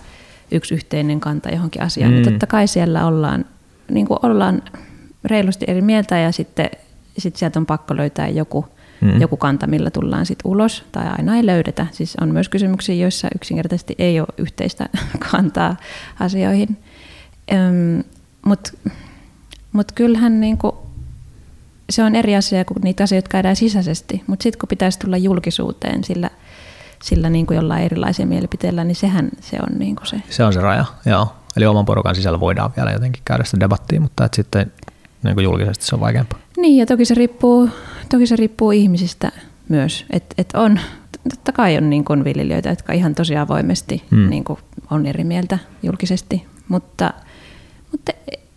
yksi yhteinen kanta johonkin asiaan, mm. niin totta kai siellä ollaan, niin kuin ollaan reilusti eri mieltä ja sitten sit sieltä on pakko löytää joku, mm. joku kanta, millä tullaan sitten ulos, tai aina ei löydetä. Siis on myös kysymyksiä, joissa yksinkertaisesti ei ole yhteistä *laughs* kantaa asioihin. Mutta mut kyllähän niinku se on eri asia kuin niitä asioita käydään sisäisesti, mutta sitten kun pitäisi tulla julkisuuteen sillä, sillä niin kuin jollain erilaisia mielipiteillä, niin sehän se on niin kuin se. Se on se raja, joo. Eli oman porukan sisällä voidaan vielä jotenkin käydä sitä debattia, mutta et sitten niin kuin julkisesti se on vaikeampaa. Niin, ja toki se riippuu, toki se riippuu ihmisistä myös. Et, et on, totta kai on niin kuin viljelijöitä, jotka ihan tosi avoimesti hmm. niin kuin on eri mieltä julkisesti, mutta, mutta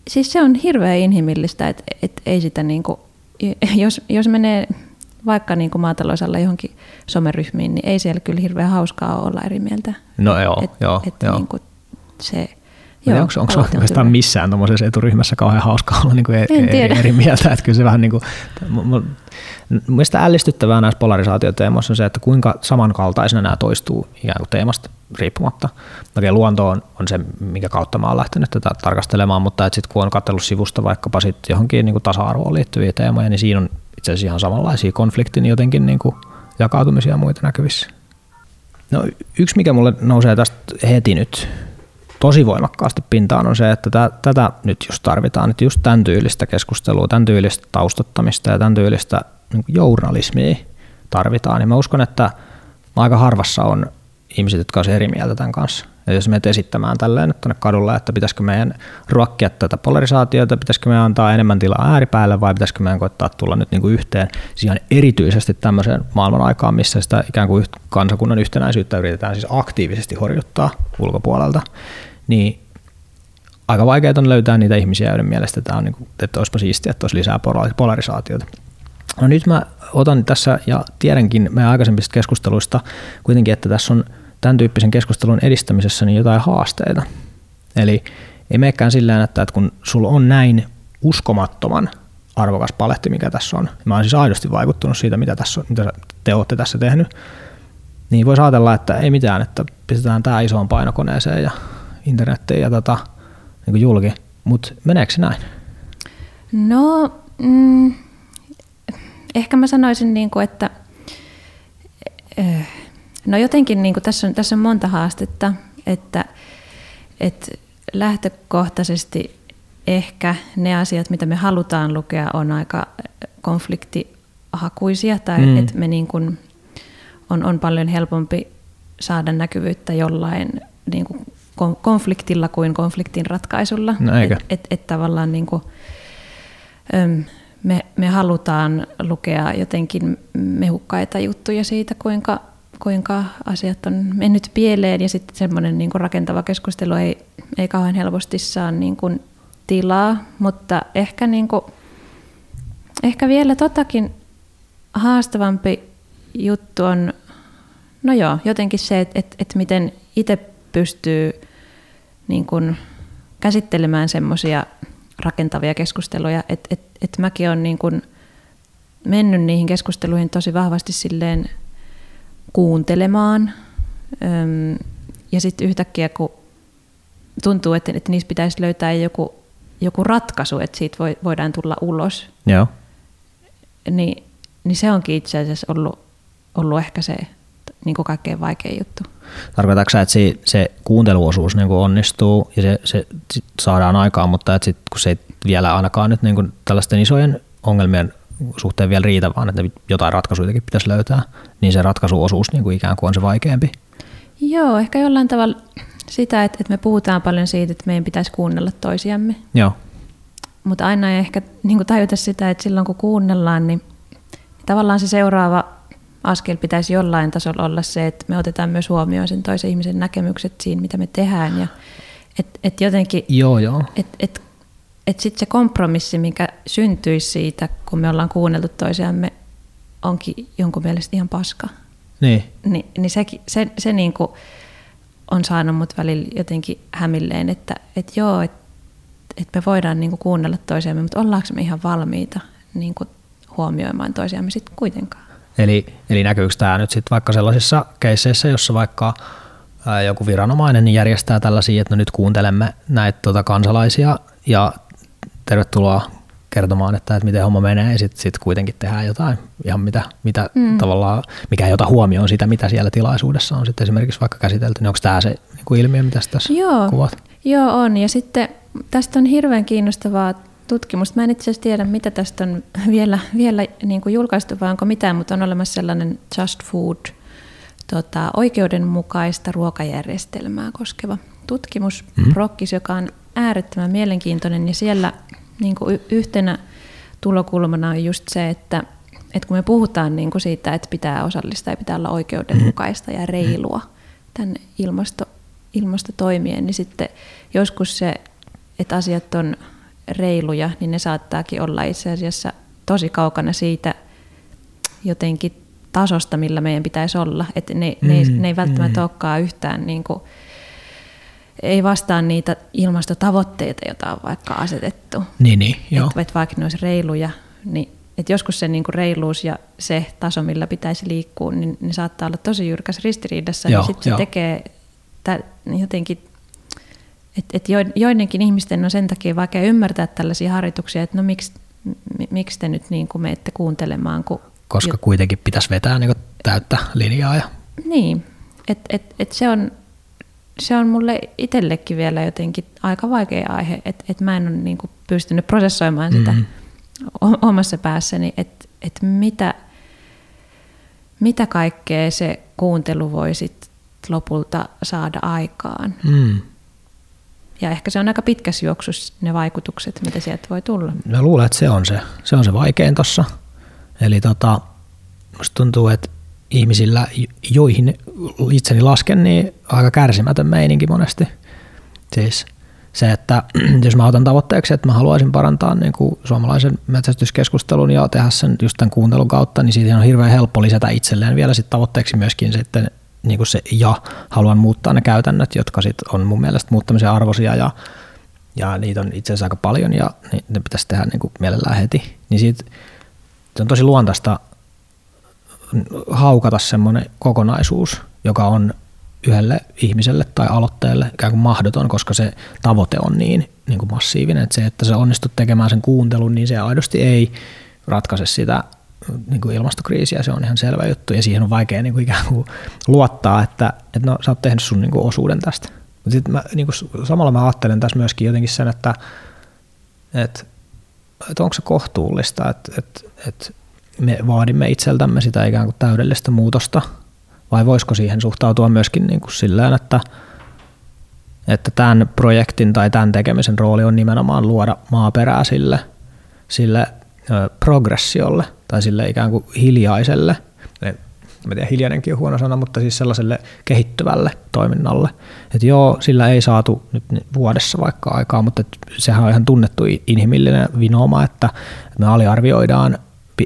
siis se on hirveän inhimillistä, että, että ei sitä niin kuin, jos, jos menee vaikka niin kuin maatalousalla johonkin someryhmiin, niin ei siellä kyllä hirveän hauskaa olla eri mieltä. No joo, et, joo, et joo. Niin kuin se, Joo, onko, onko oikeastaan missään tuommoisessa eturyhmässä kauhean hauskaa olla niin kuin eri, eri mieltä, että kyllä se vähän niin kuin, Mielestäni ällistyttävää näissä polarisaatioteemoissa on se, että kuinka samankaltaisena nämä toistuu ikään kuin teemasta riippumatta. Okei, luonto on, on se, minkä kautta mä oon lähtenyt tätä tarkastelemaan, mutta sitten kun on katsellut sivusta vaikkapa sit johonkin niin kuin tasa-arvoon liittyviä teemoja, niin siinä on itse asiassa ihan samanlaisia konfliktin jotenkin niin kuin jakautumisia ja muita näkyvissä. No, yksi, mikä mulle nousee tästä heti nyt tosi voimakkaasti pintaan on se, että tätä nyt just tarvitaan, että just tämän tyylistä keskustelua, tämän tyylistä taustattamista ja tämän tyylistä niin journalismia tarvitaan, niin mä uskon, että aika harvassa on ihmiset, jotka olisivat eri mieltä tämän kanssa. Ja jos menet esittämään tälleen tuonne kadulle, että pitäisikö meidän ruokkia tätä polarisaatiota, pitäisikö meidän antaa enemmän tilaa ääripäälle vai pitäisikö meidän koittaa tulla nyt niin kuin yhteen, siihen erityisesti tämmöiseen maailman aikaan, missä sitä ikään kuin kansakunnan yhtenäisyyttä yritetään siis aktiivisesti horjuttaa ulkopuolelta, niin aika vaikeaa on löytää niitä ihmisiä, joiden mielestä tämä on, niin kuin, että olisipa siistiä, että olisi lisää polarisaatiota. No nyt mä otan tässä, ja tiedänkin meidän aikaisemmista keskusteluista kuitenkin, että tässä on tämän tyyppisen keskustelun edistämisessä niin jotain haasteita. Eli ei meekään sillä että, että kun sulla on näin uskomattoman arvokas paletti, mikä tässä on, mä oon siis aidosti vaikuttunut siitä, mitä, tässä mitä te olette tässä tehnyt, niin voisi ajatella, että ei mitään, että pistetään tämä isoon painokoneeseen ja internettiin ja tota, niin julki, mutta meneekö se näin? No, mm, ehkä mä sanoisin, niin kuin, että eh, no jotenkin niin kuin tässä, on, tässä on monta haastetta, että, että lähtökohtaisesti ehkä ne asiat, mitä me halutaan lukea, on aika konfliktihakuisia tai mm. että me niin kuin, on, on paljon helpompi saada näkyvyyttä jollain niin kuin konfliktilla kuin konfliktin ratkaisulla. No että et, et tavallaan niin kuin, me, me halutaan lukea jotenkin mehukkaita juttuja siitä, kuinka, kuinka asiat on mennyt pieleen ja sitten semmoinen niin rakentava keskustelu ei, ei kauhean helposti saa niin kuin tilaa, mutta ehkä, niin kuin, ehkä vielä totakin haastavampi juttu on, no joo, jotenkin se, että, että, että miten itse pystyy niin kuin käsittelemään semmoisia rakentavia keskusteluja, että et, et mäkin olen niin kuin mennyt niihin keskusteluihin tosi vahvasti silleen kuuntelemaan. Ja sitten yhtäkkiä, kun tuntuu, että, että niissä pitäisi löytää joku, joku ratkaisu, että siitä voi, voidaan tulla ulos, Joo. Niin, niin se onkin itse asiassa ollut, ollut ehkä se niin kuin kaikkein vaikein juttu. Tarkoitatko sä, että se, se kuunteluosuus niin kuin onnistuu ja se, se saadaan aikaan, mutta että sit, kun se ei vielä ainakaan nyt niin kuin tällaisten isojen ongelmien suhteen vielä riitä, vaan että jotain ratkaisuitakin pitäisi löytää, niin se ratkaisuosuus niin kuin ikään kuin on se vaikeampi? Joo, ehkä jollain tavalla sitä, että, että me puhutaan paljon siitä, että meidän pitäisi kuunnella toisiamme. Joo. Mutta aina ei ehkä niin kuin tajuta sitä, että silloin kun kuunnellaan, niin tavallaan se seuraava askel pitäisi jollain tasolla olla se, että me otetaan myös huomioon sen toisen ihmisen näkemykset siinä, mitä me tehdään. Ja et, et jotenkin, joo, joo. Et, et, et sitten se kompromissi, mikä syntyisi siitä, kun me ollaan kuunneltu toisiamme, onkin jonkun mielestä ihan paska. Niin. Ni, niin se, se, se niin kuin on saanut mut välillä jotenkin hämilleen, että et joo, että et me voidaan niin kuin kuunnella toisiamme, mutta ollaanko me ihan valmiita niin kuin huomioimaan toisiamme sitten kuitenkaan. Eli, eli näkyykö tämä nyt sitten vaikka sellaisissa keisseissä, jossa vaikka joku viranomainen järjestää tällaisia, että no nyt kuuntelemme näitä tuota kansalaisia ja tervetuloa kertomaan, että, että miten homma menee ja sitten sit kuitenkin tehdään jotain ihan mitä, mitä mm. tavallaan, mikä ei ota huomioon sitä, mitä siellä tilaisuudessa on sitten esimerkiksi vaikka käsitelty, niin onko tämä se niin kuin ilmiö, mitä tässä Joo. kuvat? Joo, on. Ja sitten tästä on hirveän kiinnostavaa tutkimusta. Mä en itse asiassa tiedä, mitä tästä on vielä, vielä niin kuin julkaistu vai onko mitään, mutta on olemassa sellainen Just Food tota, oikeudenmukaista ruokajärjestelmää koskeva tutkimus, mm-hmm. Prokkis, joka on äärettömän mielenkiintoinen ja siellä niin kuin yhtenä tulokulmana on just se, että, että kun me puhutaan niin kuin siitä, että pitää osallistaa ja pitää olla oikeudenmukaista ja reilua tämän ilmasto, ilmastotoimien, niin sitten joskus se, että asiat on reiluja, niin ne saattaakin olla itse asiassa tosi kaukana siitä jotenkin tasosta, millä meidän pitäisi olla. Että ne, mm, ne, ei, ne ei välttämättä mm. olekaan yhtään, niin kuin, ei vastaa niitä ilmastotavoitteita, joita on vaikka asetettu. Niin, niin, joo. Että, että vaikka ne olisi reiluja, niin että joskus se niin kuin reiluus ja se taso, millä pitäisi liikkua, niin ne saattaa olla tosi jyrkäs ristiriidassa. Joo, ja sitten se tekee tä, jotenkin, että et joidenkin ihmisten on sen takia vaikea ymmärtää tällaisia harjoituksia, että no miksi, miksi te nyt niin kuin menette kuuntelemaan. Kun Koska jo... kuitenkin pitäisi vetää niin täyttä linjaa. Ja... Niin, että et, et se on se on mulle itsellekin vielä jotenkin aika vaikea aihe, että et mä en ole niin kuin pystynyt prosessoimaan sitä mm-hmm. omassa päässäni, että et mitä, mitä kaikkea se kuuntelu voi sit lopulta saada aikaan. Mm. Ja ehkä se on aika pitkässä juoksussa ne vaikutukset, mitä sieltä voi tulla. Mä luulen, että se on se, se, on se vaikein tuossa. Eli tota, musta tuntuu, että ihmisillä, joihin itseni lasken, niin aika kärsimätön meininki monesti. Siis se, että *clears throat* jos mä otan tavoitteeksi, että mä haluaisin parantaa niin kuin suomalaisen metsästyskeskustelun ja tehdä sen just tämän kuuntelun kautta, niin siitä on hirveän helppo lisätä itselleen vielä sit tavoitteeksi myöskin sitten niin kuin se ja haluan muuttaa ne käytännöt, jotka sit on mun mielestä muuttamisen arvoisia ja, ja niitä on itse asiassa aika paljon ja ne pitäisi tehdä niin kuin mielellään heti. Niin siitä, se on tosi luontaista haukata semmoinen kokonaisuus, joka on yhdelle ihmiselle tai aloitteelle ikään kuin mahdoton, koska se tavoite on niin, niin kuin massiivinen, että se, että se onnistut tekemään sen kuuntelun, niin se aidosti ei ratkaise sitä niin kuin ilmastokriisiä, se on ihan selvä juttu, ja siihen on vaikea niin kuin ikään kuin luottaa, että, että no, sä oot tehnyt sun niin kuin osuuden tästä. Mutta sitten mä, niin kuin, samalla mä ajattelen tässä myöskin jotenkin sen, että, että, että onko se kohtuullista, että, että, että me vaadimme itseltämme sitä ikään kuin täydellistä muutosta, vai voisiko siihen suhtautua myöskin niin kuin silleen, että, että tämän projektin tai tämän tekemisen rooli on nimenomaan luoda maaperää sille, sille progressiolle tai sille ikään kuin hiljaiselle, mä tiedän, hiljainenkin on huono sana, mutta siis sellaiselle kehittyvälle toiminnalle. Että joo, sillä ei saatu nyt vuodessa vaikka aikaa, mutta sehän on ihan tunnettu inhimillinen vinooma, että me aliarvioidaan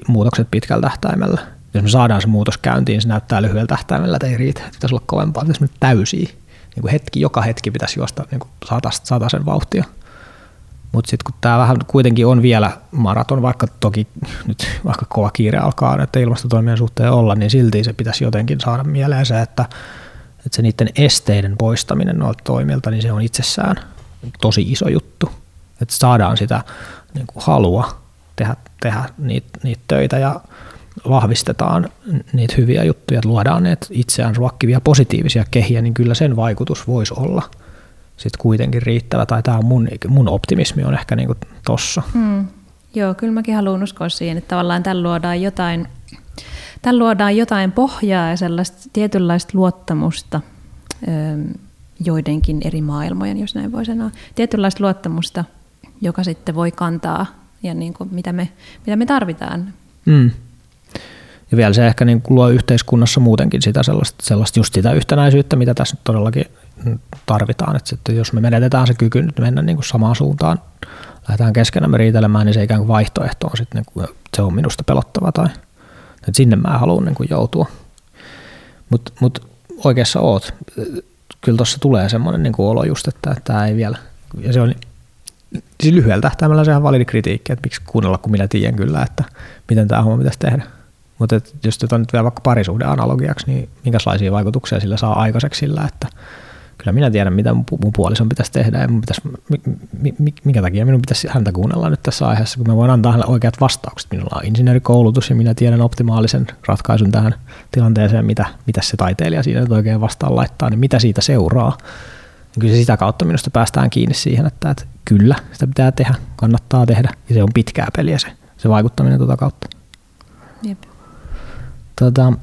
muutokset pitkällä tähtäimellä. Jos me saadaan se muutos käyntiin, se näyttää lyhyellä tähtäimellä, että ei riitä, että pitäisi olla kovempaa, pitäisi mennä täysiä. Niin kuin hetki, joka hetki pitäisi juosta niin kuin sata, sen vauhtia. Mutta sitten kun tämä vähän kuitenkin on vielä maraton, vaikka toki nyt vaikka kova kiire alkaa että ilmastotoimien suhteen olla, niin silti se pitäisi jotenkin saada mieleen se, että, että se niiden esteiden poistaminen noilta toimilta, niin se on itsessään tosi iso juttu. Että saadaan sitä niin kuin halua tehdä, tehdä niitä, niitä töitä ja vahvistetaan niitä hyviä juttuja, että luodaan ne itseään ruokkivia positiivisia kehiä, niin kyllä sen vaikutus voisi olla sitten kuitenkin riittävä, tai tämä on mun, mun optimismi on ehkä niinku tossa. Hmm. Joo, kyllä mäkin haluan uskoa siihen, että tavallaan tällä luodaan jotain, tällä luodaan jotain pohjaa ja sellaista tietynlaista luottamusta joidenkin eri maailmojen, jos näin voi sanoa. Tietynlaista luottamusta, joka sitten voi kantaa ja niin kuin mitä, me, mitä me tarvitaan. Mm. Ja vielä se ehkä niin luo yhteiskunnassa muutenkin sitä sellaista, sellaista just sitä yhtenäisyyttä, mitä tässä nyt todellakin tarvitaan. Että sitten jos me menetetään se kyky nyt mennä niin kuin samaan suuntaan, lähdetään keskenämme riitelemään, niin se ikään kuin vaihtoehto on sitten, niin kuin, se on minusta pelottava tai että sinne mä haluan niin kuin joutua. Mutta mut oikeassa oot. Kyllä tuossa tulee semmoinen niin olo just, että tämä ei vielä, ja se on siis lyhyellä tähtäimellä sehän validi kritiikki, että miksi kuunnella, kun minä tiedän kyllä, että miten tämä homma pitäisi tehdä. Mutta jos otetaan nyt vielä vaikka parisuhde analogiaksi, niin minkälaisia vaikutuksia sillä saa aikaiseksi sillä, että kyllä minä tiedän, mitä mun, puolison pitäisi tehdä ja mun pitäisi, minkä takia minun pitäisi häntä kuunnella nyt tässä aiheessa, kun mä voin antaa hänelle oikeat vastaukset. Minulla on insinöörikoulutus ja minä tiedän optimaalisen ratkaisun tähän tilanteeseen, mitä, mitä se taiteilija siinä oikein vastaan laittaa, niin mitä siitä seuraa. Ja kyllä sitä kautta minusta päästään kiinni siihen, että, että kyllä, sitä pitää tehdä, kannattaa tehdä ja se on pitkää peliä se, se vaikuttaminen tuota kautta. Jep. Tota,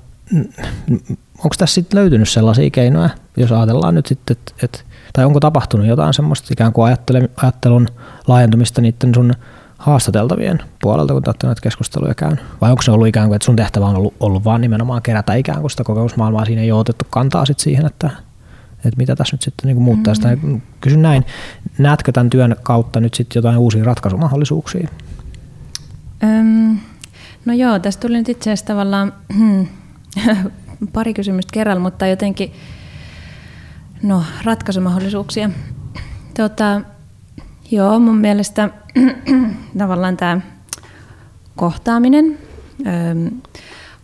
onko tässä sitten löytynyt sellaisia keinoja, jos ajatellaan nyt sitten, että, et, tai onko tapahtunut jotain semmoista ikään kuin ajattelun laajentumista niiden sun haastateltavien puolelta, kun te olette näitä keskusteluja käynyt? Vai onko se ollut ikään kuin, että sun tehtävä on ollut, ollut vaan nimenomaan kerätä ikään kuin sitä kokemusmaailmaa, siinä ei ole otettu kantaa sit siihen, että, että mitä tässä nyt sitten niin muuttaa mm-hmm. Kysyn näin, näetkö tämän työn kautta nyt sitten jotain uusia ratkaisumahdollisuuksia? Öm, no joo, tästä tuli nyt itse asiassa tavallaan *clears throat* pari kysymystä kerralla, mutta jotenkin no, ratkaisumahdollisuuksia. Tota, joo, mun mielestä *clears throat* tavallaan tämä kohtaaminen,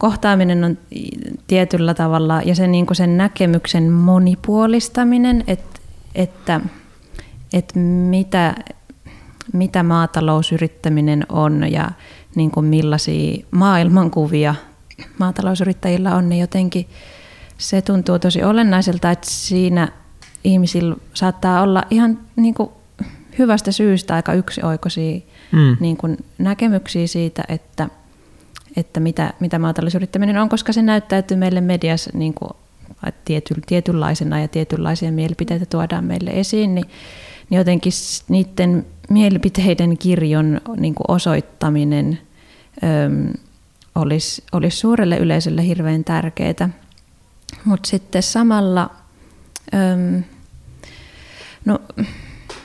kohtaaminen on tietyllä tavalla ja sen, niin sen näkemyksen monipuolistaminen, että, että, että mitä, mitä maatalousyrittäminen on ja niin kuin millaisia maailmankuvia maatalousyrittäjillä on, niin jotenkin se tuntuu tosi olennaiselta, että siinä ihmisillä saattaa olla ihan niin kuin hyvästä syystä aika yksioikoisia mm. niin kuin näkemyksiä siitä, että, että mitä, mitä maatalousyrittäminen on, koska se näyttäytyy meille mediassa niin kuin, tiety, tietynlaisena ja tietynlaisia mielipiteitä tuodaan meille esiin, niin, niin jotenkin niiden mielipiteiden kirjon niin kuin osoittaminen öm, olisi, olisi suurelle yleisölle hirveän tärkeää. Mutta sitten samalla, öm, no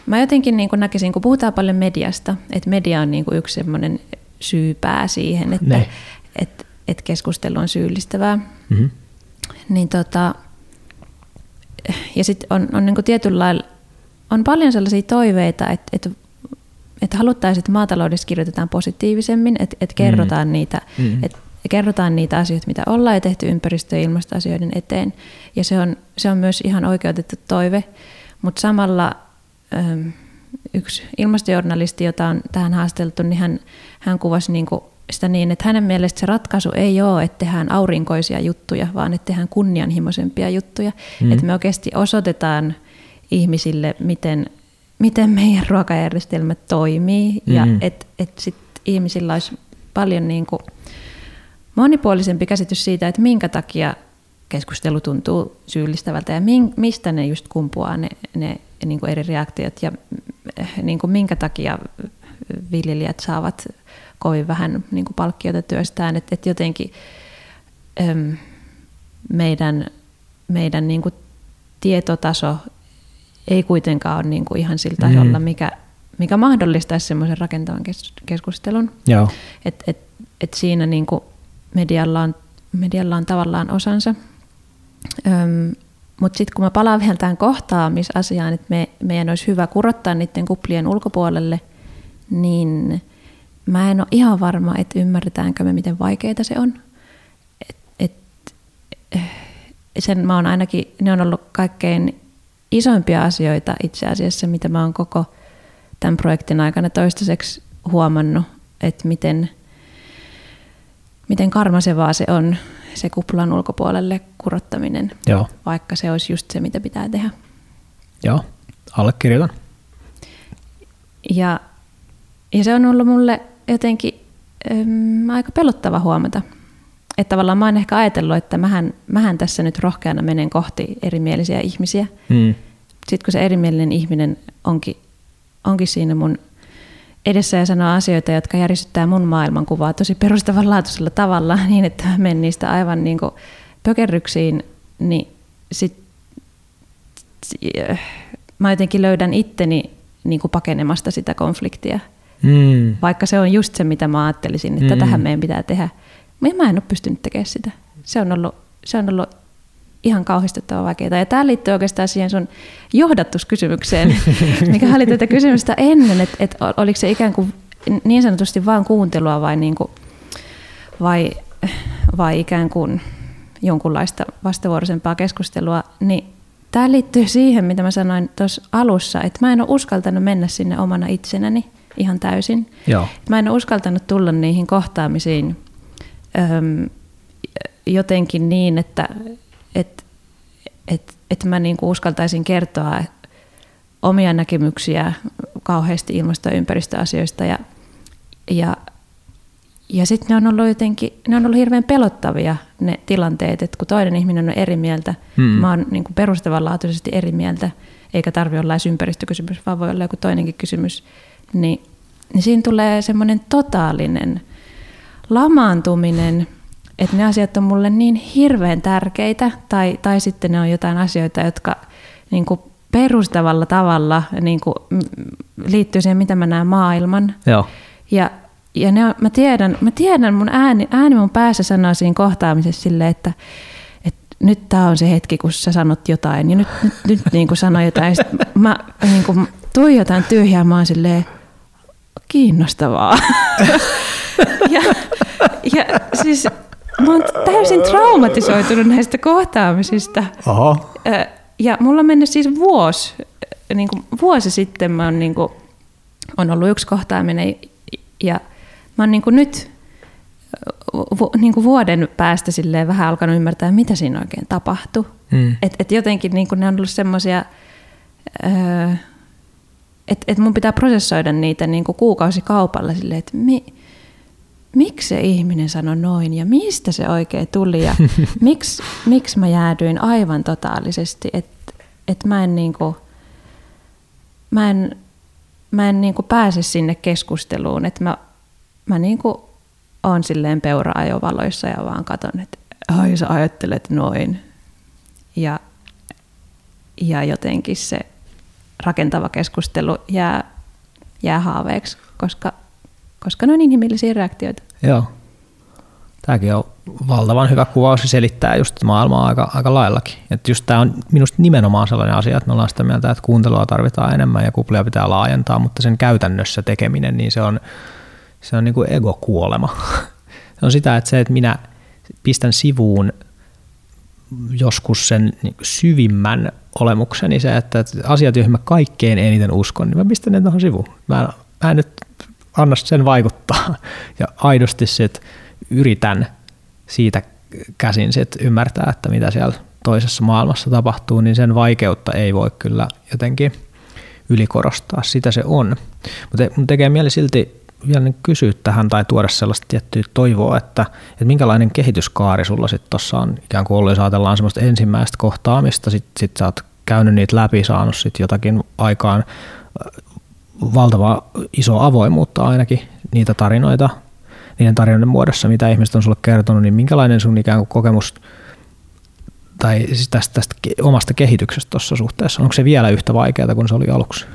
mä jotenkin niin näkisin, kun puhutaan paljon mediasta, että media on niin yksi semmoinen syypää siihen, että et, et keskustelu on syyllistävää. Mm-hmm. Niin tota, ja sitten on, on niin tietyllä lailla, on paljon sellaisia toiveita, että, että että haluttaisiin, että maataloudessa kirjoitetaan positiivisemmin, että, että kerrotaan, mm. niitä, mm. että kerrotaan niitä asioita, mitä ollaan ja tehty ympäristö- ja ilmastoasioiden eteen. Ja se on, se on myös ihan oikeutettu toive, mutta samalla ähm, yksi ilmastojournalisti, jota on tähän haasteltu, niin hän, hän kuvasi niin kuin sitä niin, että hänen mielestä se ratkaisu ei ole, että tehdään aurinkoisia juttuja, vaan että tehdään kunnianhimoisempia juttuja. Mm. Että me oikeasti osoitetaan ihmisille, miten miten meidän ruokajärjestelmä toimii mm. ja että et sit ihmisillä olisi paljon niin kuin monipuolisempi käsitys siitä, että minkä takia keskustelu tuntuu syyllistävältä ja mistä ne just kumpuaa ne, ne niin kuin eri reaktiot ja niin kuin minkä takia viljelijät saavat kovin vähän niin kuin palkkiota työstään, että et jotenkin äm, meidän, meidän niin kuin tietotaso ei kuitenkaan ole niin kuin ihan sillä tasolla, mm. mikä, mikä mahdollistaisi semmoisen rakentavan keskustelun. Joo. Et, et, et siinä niin kuin medialla, on, medialla on tavallaan osansa. Mutta sitten kun mä palaan vielä tähän kohtaamisasiaan, että me, meidän olisi hyvä kurottaa niiden kuplien ulkopuolelle, niin mä en ole ihan varma, että ymmärretäänkö me, miten vaikeaa se on. Et, et, sen mä oon ainakin, ne on ollut kaikkein isoimpia asioita itse asiassa, mitä mä oon koko tämän projektin aikana toistaiseksi huomannut, että miten, miten karmasevaa se on se kuplan ulkopuolelle kurottaminen, Joo. vaikka se olisi just se, mitä pitää tehdä. Joo, allekirjoitan. Ja, ja se on ollut mulle jotenkin äm, aika pelottava huomata, että tavallaan mä oon ehkä ajatellut, että mähän, mähän tässä nyt rohkeana menen kohti erimielisiä ihmisiä. Mm. Sitten kun se erimielinen ihminen onkin, onkin siinä mun edessä ja sanoo asioita, jotka järjestyttää mun maailmankuvaa tosi perustavanlaatuisella tavalla *laughs* niin, että mä menen niistä aivan niin kuin pökerryksiin, niin sit, mä jotenkin löydän itteni niin kuin pakenemasta sitä konfliktia. Mm. Vaikka se on just se, mitä mä ajattelisin, että mm. tähän meidän pitää tehdä. Mä en ole pystynyt tekemään sitä. Se on ollut, se on ollut ihan kauhistuttava vaikeaa. Ja tämä liittyy oikeastaan siihen sun johdattuskysymykseen, *laughs* mikä oli tätä kysymystä ennen, että, että oliko se ikään kuin niin sanotusti vain kuuntelua vai, niin kuin, vai, vai ikään kuin jonkunlaista vastavuoroisempaa keskustelua, niin tämä liittyy siihen, mitä mä sanoin tuossa alussa, että mä en ole uskaltanut mennä sinne omana itsenäni ihan täysin. Joo. Mä en ole uskaltanut tulla niihin kohtaamisiin öm, jotenkin niin, että et, et, et mä niinku uskaltaisin kertoa omia näkemyksiä kauheasti ilmasto- ja ympäristöasioista ja, ja, ja sitten ne on ollut jotenkin, ne on ollut hirveän pelottavia ne tilanteet, että kun toinen ihminen on eri mieltä, hmm. mä oon niin perustavanlaatuisesti eri mieltä, eikä tarvi olla edes ympäristökysymys, vaan voi olla joku toinenkin kysymys, niin niin siinä tulee semmoinen totaalinen lamaantuminen, että ne asiat on mulle niin hirveän tärkeitä, tai, tai sitten ne on jotain asioita, jotka niin kuin perustavalla tavalla niin kuin, liittyy siihen, mitä mä näen maailman. Joo. Ja, ja ne on, mä, tiedän, mä tiedän, mun ääni, ääni mun päässä sanoo siinä kohtaamisessa silleen, että, että nyt tämä on se hetki, kun sä sanot jotain, ja nyt, nyt, nyt *laughs* niin kuin sano jotain. Ja mä niin kuin, tuijotan tyhjää, mä oon silleen, kiinnostavaa. *laughs* ja, ja siis mä oon täysin traumatisoitunut näistä kohtaamisista. Oho. Ja mulla on mennyt siis vuosi, niin kuin vuosi sitten mä oon, niin kuin, on ollut yksi kohtaaminen ja mä oon niin kuin nyt vu, niin kuin vuoden päästä silleen vähän alkanut ymmärtää, mitä siinä oikein tapahtui. Mm. Et, et jotenkin niin kuin ne on ollut semmoisia, että et mun pitää prosessoida niitä niin kuin kuukausikaupalla silleen, että mi, miksi se ihminen sanoi noin ja mistä se oikein tuli ja *laughs* miksi, miksi mä jäädyin aivan totaalisesti, että et mä en, niinku, mä en, mä en niinku pääse sinne keskusteluun, että mä, mä niinku oon silleen peura-ajovaloissa ja vaan katon, että ai sä ajattelet noin. Ja, ja jotenkin se rakentava keskustelu jää, jää haaveeksi, koska koska ne on inhimillisiä reaktioita. Joo. Tämäkin on valtavan hyvä kuvaus ja selittää just maailmaa aika, aika laillakin. Että just tämä on minusta nimenomaan sellainen asia, että me ollaan sitä mieltä, että kuuntelua tarvitaan enemmän ja kuplia pitää laajentaa, mutta sen käytännössä tekeminen, niin se on, se on niin kuin ego-kuolema. *laughs* se on sitä, että se, että minä pistän sivuun joskus sen niin syvimmän olemukseni, se, että asiat, joihin mä kaikkein eniten uskon, niin mä pistän ne tuohon sivuun. Mä, mä en nyt anna sen vaikuttaa ja aidosti sit yritän siitä käsin sit ymmärtää, että mitä siellä toisessa maailmassa tapahtuu, niin sen vaikeutta ei voi kyllä jotenkin ylikorostaa. Sitä se on. Mutta mun tekee mieli silti vielä kysyä tähän tai tuoda sellaista tiettyä toivoa, että, että minkälainen kehityskaari sulla sitten tuossa on ikään kuin ollut, jos ajatellaan semmoista ensimmäistä kohtaamista, sitten sit sä oot käynyt niitä läpi, saanut sitten jotakin aikaan valtava iso avoimuutta ainakin niitä tarinoita, niiden tarinoiden muodossa, mitä ihmiset on sulle kertonut, niin minkälainen sun ikään kuin kokemus tai siis tästä, tästä omasta kehityksestä tuossa suhteessa, onko se vielä yhtä vaikeaa kuin se oli aluksi?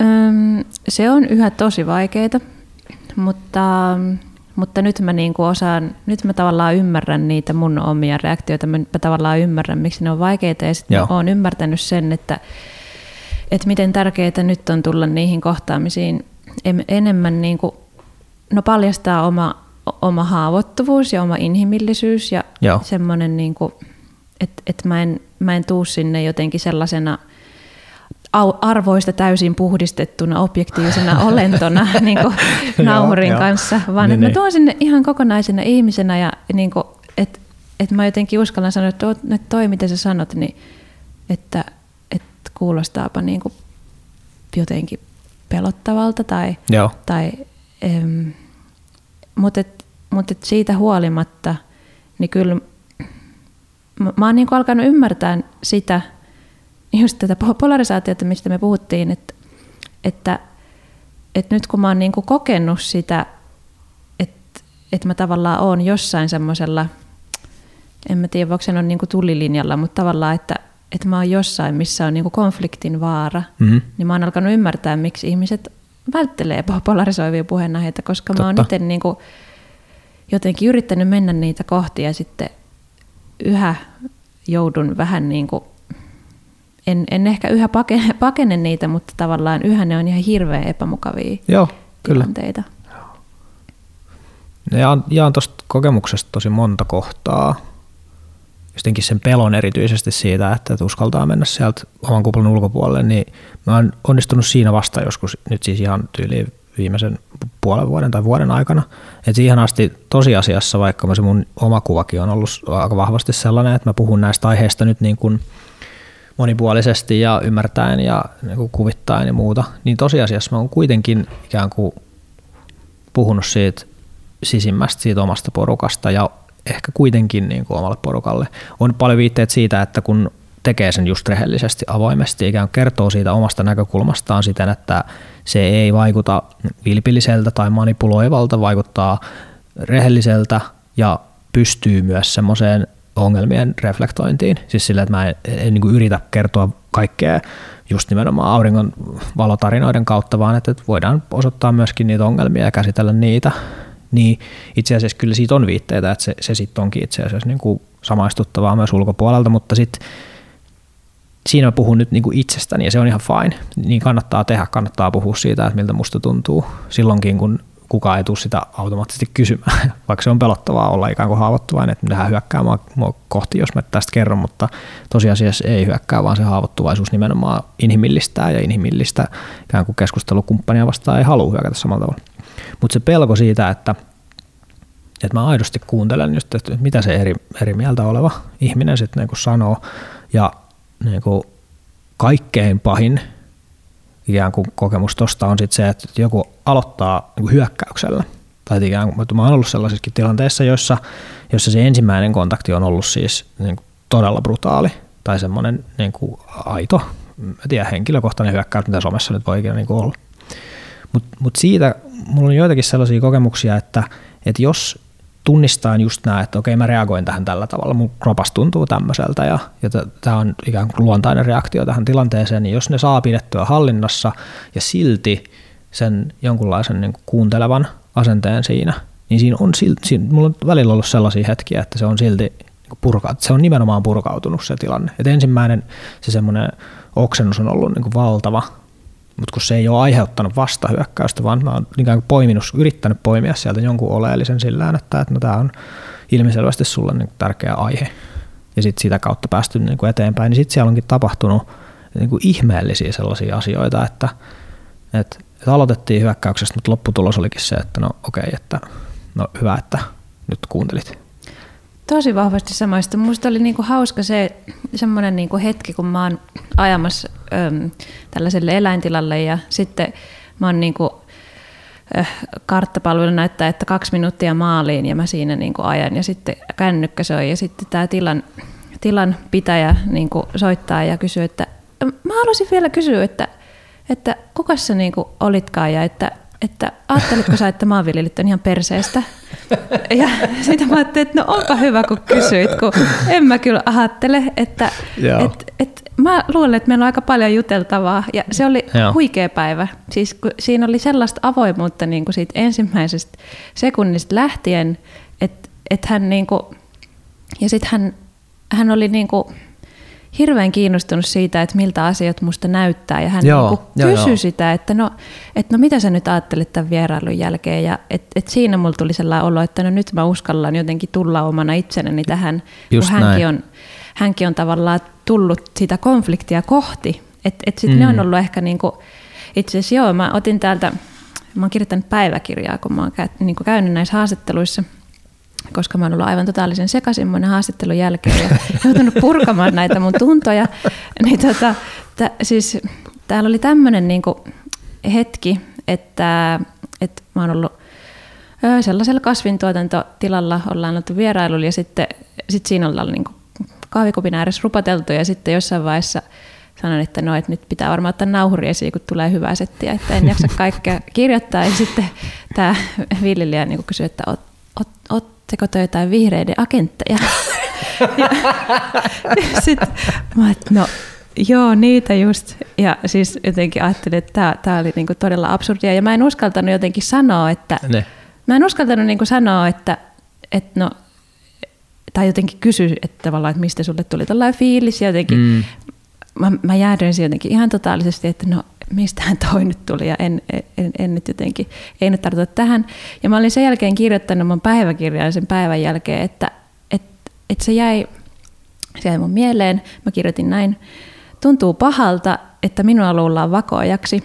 Öm, se on yhä tosi vaikeaa, mutta, mutta nyt mä niin kuin osaan, nyt mä tavallaan ymmärrän niitä mun omia reaktioita, mä tavallaan ymmärrän, miksi ne on vaikeita ja sitten oon ymmärtänyt sen, että että miten tärkeää nyt on tulla niihin kohtaamisiin enemmän niin kuin, no paljastaa oma, oma haavoittuvuus ja oma inhimillisyys ja Joo. semmoinen, niin että, että mä en, mä en tuu sinne jotenkin sellaisena arvoista täysin puhdistettuna objektiivisena *laughs* olentona niin kuin nauhurin joo, kanssa, vaan niin, että mä niin. tuon sinne ihan kokonaisena ihmisenä ja niin kuin, että, että mä jotenkin uskallan sanoa, että toi mitä sä sanot, niin että kuulostaapa niin kuin jotenkin pelottavalta. Tai, Joo. tai, ähm, mutta et, mut et siitä huolimatta, niin kyllä mä, mä oon niin kuin alkanut ymmärtää sitä, just tätä polarisaatiota, mistä me puhuttiin, että, että, että nyt kun mä oon niin kuin kokenut sitä, että, että mä tavallaan oon jossain semmoisella, en mä tiedä, voiko se on niin kuin tulilinjalla, mutta tavallaan, että, että mä oon jossain, missä on niinku konfliktin vaara, mm-hmm. niin mä oon alkanut ymmärtää, miksi ihmiset välttelee polarisoivia puheenaiheita, koska Totta. mä oon itse niinku jotenkin yrittänyt mennä niitä kohti ja sitten yhä joudun vähän niin kuin, en, en ehkä yhä pakene, pakene niitä, mutta tavallaan yhä ne on ihan hirveän epämukavia Joo, kyllä. tilanteita. Jaan, jaan tuosta kokemuksesta tosi monta kohtaa jotenkin sen pelon erityisesti siitä, että, uskaltaa mennä sieltä oman kuplan ulkopuolelle, niin mä oon onnistunut siinä vasta joskus nyt siis ihan tyyliin viimeisen puolen vuoden tai vuoden aikana. Et siihen asti tosiasiassa, vaikka se mun oma kuvakin on ollut aika vahvasti sellainen, että mä puhun näistä aiheista nyt niin kuin monipuolisesti ja ymmärtäen ja niin kuin kuvittaen ja muuta, niin tosiasiassa mä oon kuitenkin ikään kuin puhunut siitä sisimmästä siitä omasta porukasta ja ehkä kuitenkin niin kuin omalle porukalle. On paljon viitteet siitä, että kun tekee sen just rehellisesti, avoimesti, ikään kuin kertoo siitä omasta näkökulmastaan siten, että se ei vaikuta vilpilliseltä tai manipuloivalta, vaikuttaa rehelliseltä ja pystyy myös semmoiseen ongelmien reflektointiin. Siis sillä, että mä en, en niin yritä kertoa kaikkea just nimenomaan auringon valotarinoiden kautta, vaan että voidaan osoittaa myöskin niitä ongelmia ja käsitellä niitä. Niin itse asiassa kyllä siitä on viitteitä, että se, se sitten onkin itse asiassa niin kuin samaistuttavaa myös ulkopuolelta, mutta sitten siinä mä puhun nyt niin kuin itsestäni ja se on ihan fine. Niin kannattaa tehdä, kannattaa puhua siitä, että miltä musta tuntuu silloinkin, kun kukaan ei tule sitä automaattisesti kysymään, *laughs* vaikka se on pelottavaa olla ikään kuin haavoittuvainen, että nehän hyökkää mua, mua kohti, jos mä tästä kerron, mutta tosiasiassa ei hyökkää, vaan se haavoittuvaisuus nimenomaan inhimillistää ja inhimillistä ikään kuin keskustelukumppania vastaan ei halua hyökätä samalla tavalla. Mutta se pelko siitä, että, että mä aidosti kuuntelen just, että mitä se eri, eri mieltä oleva ihminen sitten niin sanoo ja niin kuin kaikkein pahin ikään kuin kokemus tuosta on sitten se, että joku aloittaa niin kuin hyökkäyksellä. Tai ikään kuin, mä oon ollut sellaisissakin tilanteissa, joissa, joissa se ensimmäinen kontakti on ollut siis niin kuin todella brutaali tai semmoinen niin kuin aito, mä tiedän, henkilökohtainen hyökkäys, mitä somessa nyt voi ikinä niin olla. Mutta mut siitä mulla on joitakin sellaisia kokemuksia, että, että jos tunnistaa just nämä, että okei mä reagoin tähän tällä tavalla, mun kropas tuntuu tämmöiseltä ja, ja tämä on ikään kuin luontainen reaktio tähän tilanteeseen, niin jos ne saa pidettyä hallinnassa ja silti sen jonkunlaisen niin kuin kuuntelevan asenteen siinä, niin siinä on silti, siinä, mulla on välillä ollut sellaisia hetkiä, että se on silti niin purka, se on nimenomaan purkautunut se tilanne. Et ensimmäinen se semmoinen oksennus on ollut niin kuin valtava, mutta kun se ei ole aiheuttanut vastahyökkäystä, vaan mä oon ikään kuin poiminut, yrittänyt poimia sieltä jonkun oleellisen sillä että, että no, tämä on ilmiselvästi sulle niin tärkeä aihe. Ja sitten sitä kautta päästy niin kuin eteenpäin, niin sitten siellä onkin tapahtunut niin kuin ihmeellisiä sellaisia asioita, että, että, että aloitettiin hyökkäyksestä, mutta lopputulos olikin se, että no okei, okay, että no hyvä, että nyt kuuntelit. Tosi vahvasti samaista. Minusta oli niinku hauska se semmoinen niinku hetki, kun mä oon ajamassa äm, tällaiselle eläintilalle ja sitten mä oon niinku, äh, karttapalvelu näyttää, että kaksi minuuttia maaliin ja mä siinä niinku ajan ja sitten kännykkä soi ja sitten tämä tilan, tilan pitäjä niinku soittaa ja kysyy, että mä haluaisin vielä kysyä, että, että kuka sä niinku olitkaan ja että että ajattelitko sä, että maanviljelijät on ihan perseestä? *laughs* Ja sitten mä ajattelin, että no onpa hyvä, kun kysyit, kun en mä kyllä ajattele, että et, et, mä luulen, että meillä on aika paljon juteltavaa ja se oli Joo. huikea päivä. Siis kun siinä oli sellaista avoimuutta niin kuin siitä ensimmäisestä sekunnista lähtien, että et hän niin kuin, ja sitten hän, hän oli niin kuin, hirveän kiinnostunut siitä, että miltä asiat musta näyttää. Ja hän joo, niin joo, kysyi joo. sitä, että no, että no mitä sä nyt ajattelet tämän vierailun jälkeen. Ja et, et siinä mulla tuli sellainen olo, että no nyt mä uskallan jotenkin tulla omana itsenäni tähän, Just kun hänkin on, hänkin on tavallaan tullut sitä konfliktia kohti. Että et sitten mm. ne on mm. ollut ehkä niin kuin, itse asiassa joo, mä otin täältä, mä oon kirjoittanut päiväkirjaa, kun mä oon käy, niin käynyt näissä haastatteluissa – koska mä oon ollut aivan totaalisen sekaisin monen haastattelun jälkeen ja *laughs* joutunut purkamaan näitä mun tuntoja. *laughs* Niin tota, t- siis, täällä oli tämmöinen niinku hetki, että, että mä oon ollut sellaisella kasvintuotantotilalla ollaan oltu vierailulla ja sitten sit siinä ollaan niinku kahvikupin ääressä rupateltu ja sitten jossain vaiheessa sanoin, että no, että nyt pitää varmaan ottaa nauhuri esiin, kun tulee hyvää settiä, että en jaksa kaikkea kirjoittaa. Ja sitten tämä *laughs* viljelijä niin kysyi, että ot, ot, ot, Oletteko te jotain vihreiden agentteja? *laughs* ja, ja sitten mä että no joo, niitä just. Ja siis jotenkin ajattelin, että tämä, tämä oli niinku todella absurdia. Ja mä en uskaltanut jotenkin sanoa, että... Ne. Mä en uskaltanut niinku sanoa, että, että no, tai jotenkin kysy, että tavallaan, että mistä sulle tuli tällainen fiilis. Ja jotenkin mm. mä, mä jäädyin jotenkin ihan totaalisesti, että no mistähän toi nyt tuli ja en, en, en nyt jotenkin, ei nyt tartuta tähän. Ja mä olin sen jälkeen kirjoittanut mun päiväkirjaan sen päivän jälkeen, että, että, että se, jäi, se jäi mun mieleen. Mä kirjoitin näin. Tuntuu pahalta, että minua luullaan vakoajaksi.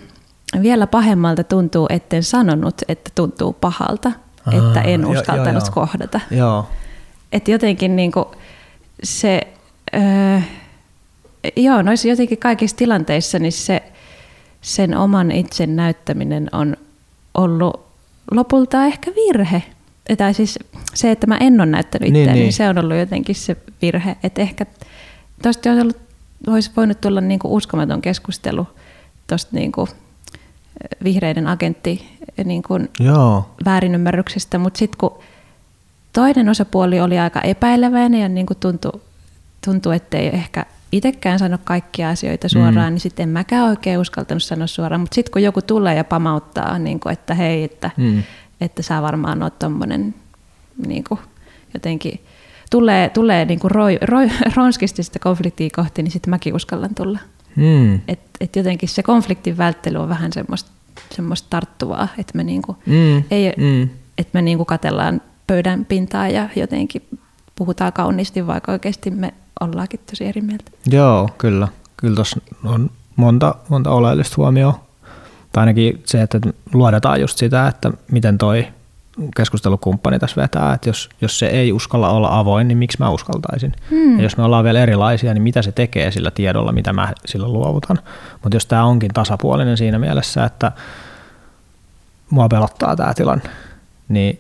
Vielä pahemmalta tuntuu, etten sanonut, että tuntuu pahalta, Aa, että en uskaltanut jo, jo, kohdata. Joo. Että jotenkin niin kuin se, öö, joo, noissa jotenkin kaikissa tilanteissa, niin se, sen oman itsen näyttäminen on ollut lopulta ehkä virhe. Tai siis se, että mä en ole näyttänyt itseäni, niin, niin. niin se on ollut jotenkin se virhe. Että ehkä tosta olisi ollut olisi voinut tulla niin kuin uskomaton keskustelu tuosta niin kuin vihreiden agentti niin kuin Joo. väärinymmärryksestä, mutta sitten kun toinen osapuoli oli aika epäileväinen ja niin kuin tuntui, tuntui, ettei ehkä itsekään sano kaikkia asioita suoraan, mm. niin sitten en mäkään oikein uskaltanut sanoa suoraan. Mutta sitten kun joku tulee ja pamauttaa, niin kuin, että hei, että, mm. että sä varmaan oot tommonen niin kuin jotenkin tulee, tulee niin kuin roi, roi, *laughs* ronskisti sitä konfliktia kohti, niin sitten mäkin uskallan tulla. Mm. Et, et jotenkin se konfliktin välttely on vähän semmoista, semmoista tarttuvaa, että me, niinku, mm. ei, mm. Et me niinku katellaan pöydän pintaa ja jotenkin puhutaan kauniisti, vaikka oikeasti me ollaankin tosi eri mieltä. Joo, kyllä. Kyllä tuossa on monta, monta oleellista huomioon. Tai ainakin se, että luodetaan just sitä, että miten toi keskustelukumppani tässä vetää, että jos, jos se ei uskalla olla avoin, niin miksi mä uskaltaisin? Hmm. Ja jos me ollaan vielä erilaisia, niin mitä se tekee sillä tiedolla, mitä mä sillä luovutan? Mutta jos tämä onkin tasapuolinen siinä mielessä, että mua pelottaa tämä tilanne, niin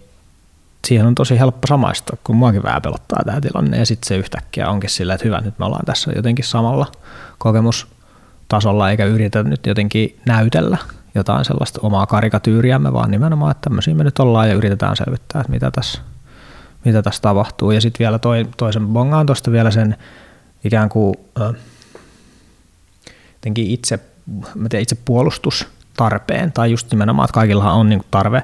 siihen on tosi helppo samaistua, kun muakin vähän pelottaa tämä tilanne, ja sitten se yhtäkkiä onkin sillä, että hyvä, nyt me ollaan tässä jotenkin samalla kokemustasolla, eikä yritä nyt jotenkin näytellä jotain sellaista omaa karikatyyriämme, vaan nimenomaan, että tämmöisiä me nyt ollaan ja yritetään selvittää, että mitä tässä, mitä tässä tapahtuu. Ja sitten vielä toi, toisen bongaan tuosta vielä sen ikään kuin äh, itse, mä tiedän, itse puolustustarpeen, tai just nimenomaan, että kaikillahan on niin tarve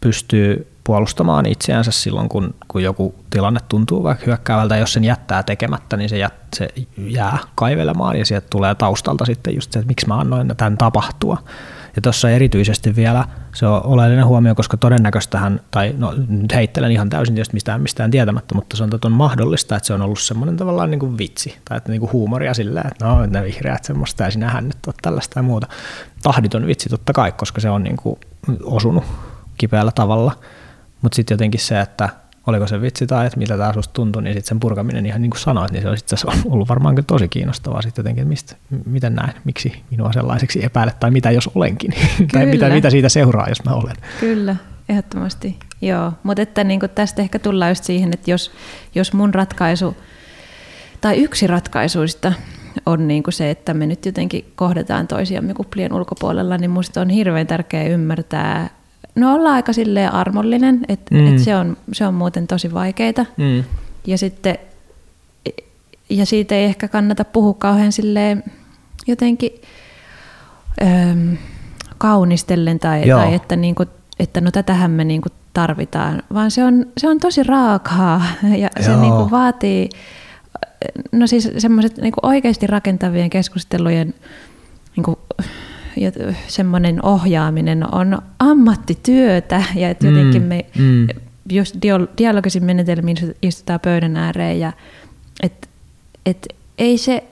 pystyy puolustamaan itseänsä silloin, kun, kun joku tilanne tuntuu vaikka hyökkäävältä. Jos sen jättää tekemättä, niin se, jät, se jää kaivelemaan ja sieltä tulee taustalta sitten just se, että miksi mä annoin tämän tapahtua. Ja tuossa erityisesti vielä se on oleellinen huomio, koska todennäköistähän, tai no nyt heittelen ihan täysin tietysti mistään, mistään tietämättä, mutta se on, on mahdollista, että se on ollut semmoinen tavallaan niin kuin vitsi tai että niin kuin huumoria silleen, että no ne vihreät semmoista ja sinähän nyt on tällaista ja muuta. Tahditon vitsi totta kai, koska se on niin kuin osunut kipeällä tavalla – mutta sitten jotenkin se, että oliko se vitsi tai että miltä tämä susta tuntui, niin sitten sen purkaminen ihan niin kuin sanoit, niin se olisi itse asiassa ollut varmaan kyllä tosi kiinnostavaa sitten jotenkin, että mistä, miten näin, miksi minua sellaiseksi epäilet tai mitä jos olenkin, *laughs* tai mitä, mitä siitä seuraa, jos mä olen. Kyllä, ehdottomasti, joo. Mutta että niin tästä ehkä tullaan just siihen, että jos, jos mun ratkaisu, tai yksi ratkaisuista on niin kuin se, että me nyt jotenkin kohdataan toisiamme kuplien ulkopuolella, niin musta on hirveän tärkeää ymmärtää No ollaan aika silleen armollinen, että mm. et se, on, se on muuten tosi vaikeita. Mm. Ja sitten ja siitä ei ehkä kannata puhua kauhean silleen jotenkin öö, kaunistellen tai, tai että, niinku, että no tätähän me niinku tarvitaan, vaan se on, se on tosi raakaa *laughs* ja Joo. se niinku vaatii no siis semmoiset niinku oikeasti rakentavien keskustelujen niinku semmoinen ohjaaminen on ammattityötä ja että jotenkin mm, me, mm. jos dialogisin menetelmiin istutaan pöydän ääreen ja et, et ei se,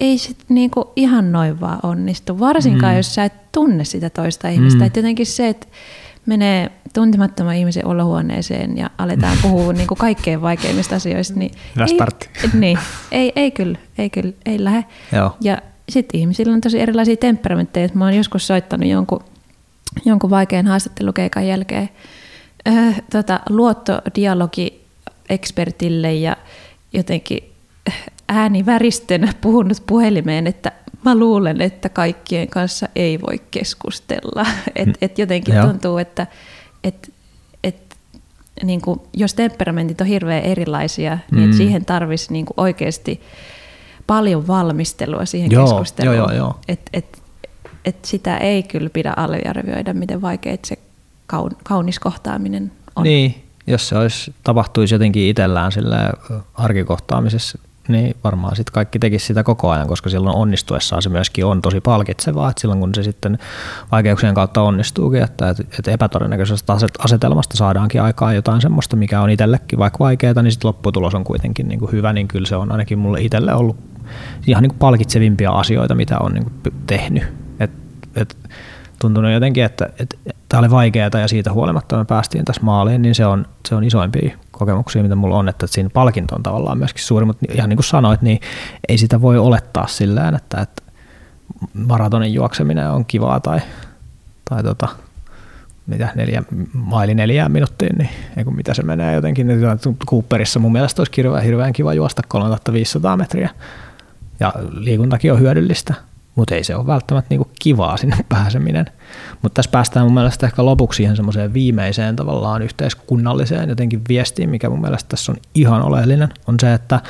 ei se niinku ihan noin vaan onnistu, varsinkaan mm. jos sä et tunne sitä toista ihmistä. Mm. Et jotenkin se, että menee tuntemattoman ihmisen olohuoneeseen ja aletaan puhua *laughs* niin kuin kaikkein vaikeimmista asioista, niin, ei, niin ei, ei kyllä, ei kyllä, ei lähde. Joo. Ja sitten ihmisillä on tosi erilaisia temperamentteja. Mä oon joskus soittanut jonkun, jonkun vaikean haastattelukeikan jälkeen äh, tota, luottodialogi-ekspertille ja jotenkin ääni väristönä puhunut puhelimeen, että mä luulen, että kaikkien kanssa ei voi keskustella. *laughs* Et, et jotenkin Joo. tuntuu, että et, et, niin kuin, jos temperamentit on hirveän erilaisia, mm. niin siihen tarvitsisi niin oikeasti paljon valmistelua siihen joo, keskusteluun. Joo, joo, joo. Et, et, et sitä ei kyllä pidä aliarvioida, miten vaikea se kaun, kaunis kohtaaminen on. Niin, jos se olisi, tapahtuisi jotenkin itsellään sillä arkikohtaamisessa, niin varmaan sitten kaikki tekisi sitä koko ajan, koska silloin onnistuessaan se myöskin on tosi palkitsevaa, että silloin kun se sitten vaikeuksien kautta onnistuukin, että, että epätodennäköisestä asetelmasta saadaankin aikaan jotain semmoista, mikä on itsellekin vaikka vaikeaa, niin sitten lopputulos on kuitenkin niin kuin hyvä, niin kyllä se on ainakin mulle itselle ollut ihan niin kuin palkitsevimpia asioita, mitä on niin kuin tehnyt. Et, et, tuntunut jotenkin, että, tämä oli vaikeaa ja siitä huolimatta me päästiin tässä maaliin, niin se on, se on isoimpia kokemuksia, mitä mulla on, että siinä palkinto on tavallaan myöskin suuri, mutta ihan niin kuin sanoit, niin ei sitä voi olettaa sillään, että, että maratonin juokseminen on kivaa tai, tai tota, mitä neljä, maili neljään minuuttiin, niin ei kun mitä se menee jotenkin. Cooperissa mun mielestä olisi hirveän, hirveän kiva juosta 3500 metriä Ja liikuntakin on hyödyllistä, mutta ei se ole välttämättä niinku kivaa sinne *laughs* pääseminen. Mutta tässä päästään mun mielestä ehkä lopuksi siihen semmoiseen viimeiseen tavallaan yhteiskunnalliseen jotenkin viestiin, mikä mun mielestä tässä on ihan oleellinen, on se, että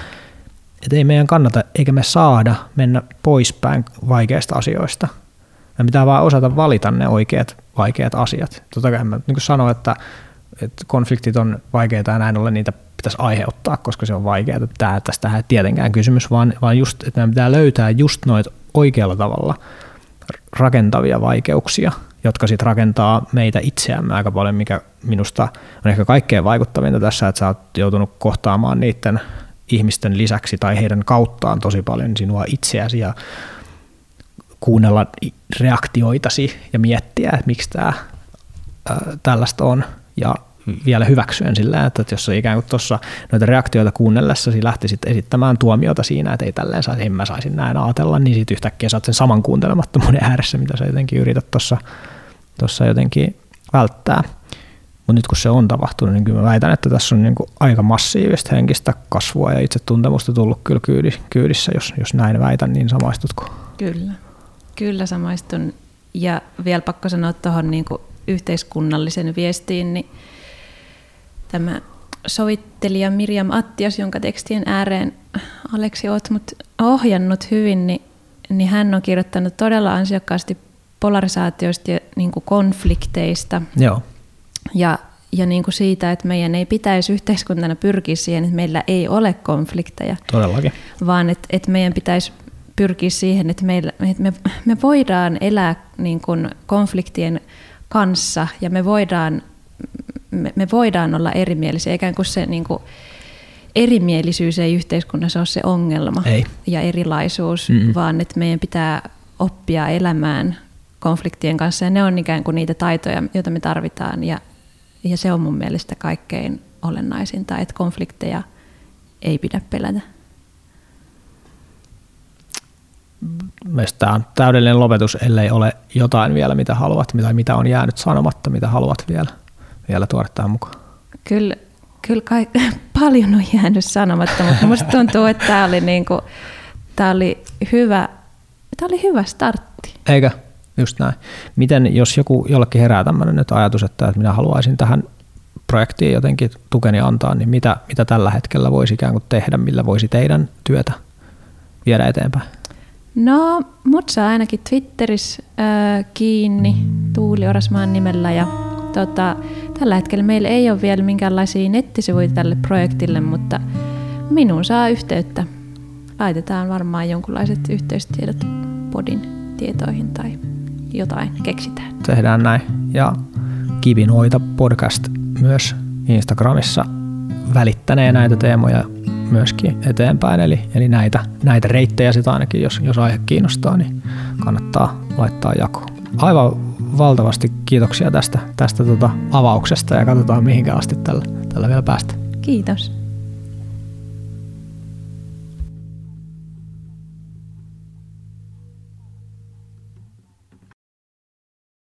et ei meidän kannata eikä me saada mennä poispäin vaikeista asioista. Me pitää vaan osata valita ne oikeat vaikeat asiat. Totta kai mä niin sanoin, että, että konfliktit on vaikeita ja näin ollen niitä pitäisi aiheuttaa, koska se on vaikeaa. Tämä, tästä ei tietenkään kysymys, vaan, vaan just, että meidän pitää löytää just noita oikealla tavalla rakentavia vaikeuksia, jotka sitten rakentaa meitä itseämme aika paljon, mikä minusta on ehkä kaikkein vaikuttavinta tässä, että sä oot joutunut kohtaamaan niiden ihmisten lisäksi tai heidän kauttaan tosi paljon sinua itseäsi ja kuunnella reaktioitasi ja miettiä, että miksi tämä tällaista on ja vielä hyväksyen sillä, että jos se ikään kuin tuossa noita reaktioita kuunnellessasi lähtisit esittämään tuomiota siinä, että ei tälleen saisi, en mä saisin näin ajatella, niin sitten yhtäkkiä saat sen saman kuuntelemattomuuden ääressä, mitä sä jotenkin yrität tuossa tossa jotenkin välttää. Mutta nyt kun se on tapahtunut, niin kyllä mä väitän, että tässä on niin kuin aika massiivista henkistä kasvua ja itsetuntemusta tullut kyllä kyydissä, jos, jos näin väitän, niin samaistutko? Kyllä, kyllä samaistun. Ja vielä pakko sanoa tuohon niin yhteiskunnallisen viestiin, niin tämä sovittelija Mirjam Attias, jonka tekstien ääreen Aleksi olet mut ohjannut hyvin, niin, niin hän on kirjoittanut todella ansiokkaasti polarisaatioista ja niin kuin konflikteista. Joo. Ja, ja niin kuin siitä, että meidän ei pitäisi yhteiskuntana pyrkiä siihen, että meillä ei ole konflikteja. Todellakin. Vaan että, että meidän pitäisi pyrkiä siihen, että, meillä, että me, me voidaan elää niin kuin konfliktien kanssa ja me voidaan me, me voidaan olla erimielisiä, ikään kuin se niin kuin, erimielisyys ei yhteiskunnassa ole se ongelma ei. ja erilaisuus, Mm-mm. vaan että meidän pitää oppia elämään konfliktien kanssa ja ne on ikään kuin niitä taitoja, joita me tarvitaan ja, ja se on mun mielestä kaikkein olennaisinta, että konflikteja ei pidä pelätä. Mielestäni tämä on täydellinen lopetus, ellei ole jotain vielä, mitä haluat, tai mitä on jäänyt sanomatta, mitä haluat vielä vielä tuoda tähän mukaan? Kyllä, kyllä kai, *laughs* paljon on jäänyt sanomatta, mutta minusta tuntuu, että tämä oli, niinku, tämä oli, hyvä, tämä oli hyvä startti. Eikä, just näin. Miten, jos joku jollekin herää tämmöinen nyt ajatus, että, että minä haluaisin tähän projektiin jotenkin tukeni antaa, niin mitä, mitä tällä hetkellä voisi ikään kuin tehdä, millä voisi teidän työtä viedä eteenpäin? No, mut saa ainakin Twitterissä äh, kiinni Tuuli Orasmaan nimellä ja tota, tällä hetkellä meillä ei ole vielä minkäänlaisia nettisivuja tälle projektille, mutta minun saa yhteyttä. Laitetaan varmaan jonkunlaiset yhteystiedot podin tietoihin tai jotain keksitään. Tehdään näin. Ja Kivinoita podcast myös Instagramissa välittänee näitä teemoja myöskin eteenpäin. Eli, eli näitä, näitä reittejä sitä ainakin, jos, jos aihe kiinnostaa, niin kannattaa laittaa jakoon. Aivan valtavasti kiitoksia tästä, tästä tota avauksesta ja katsotaan mihinkä asti tällä, tällä vielä päästä. Kiitos.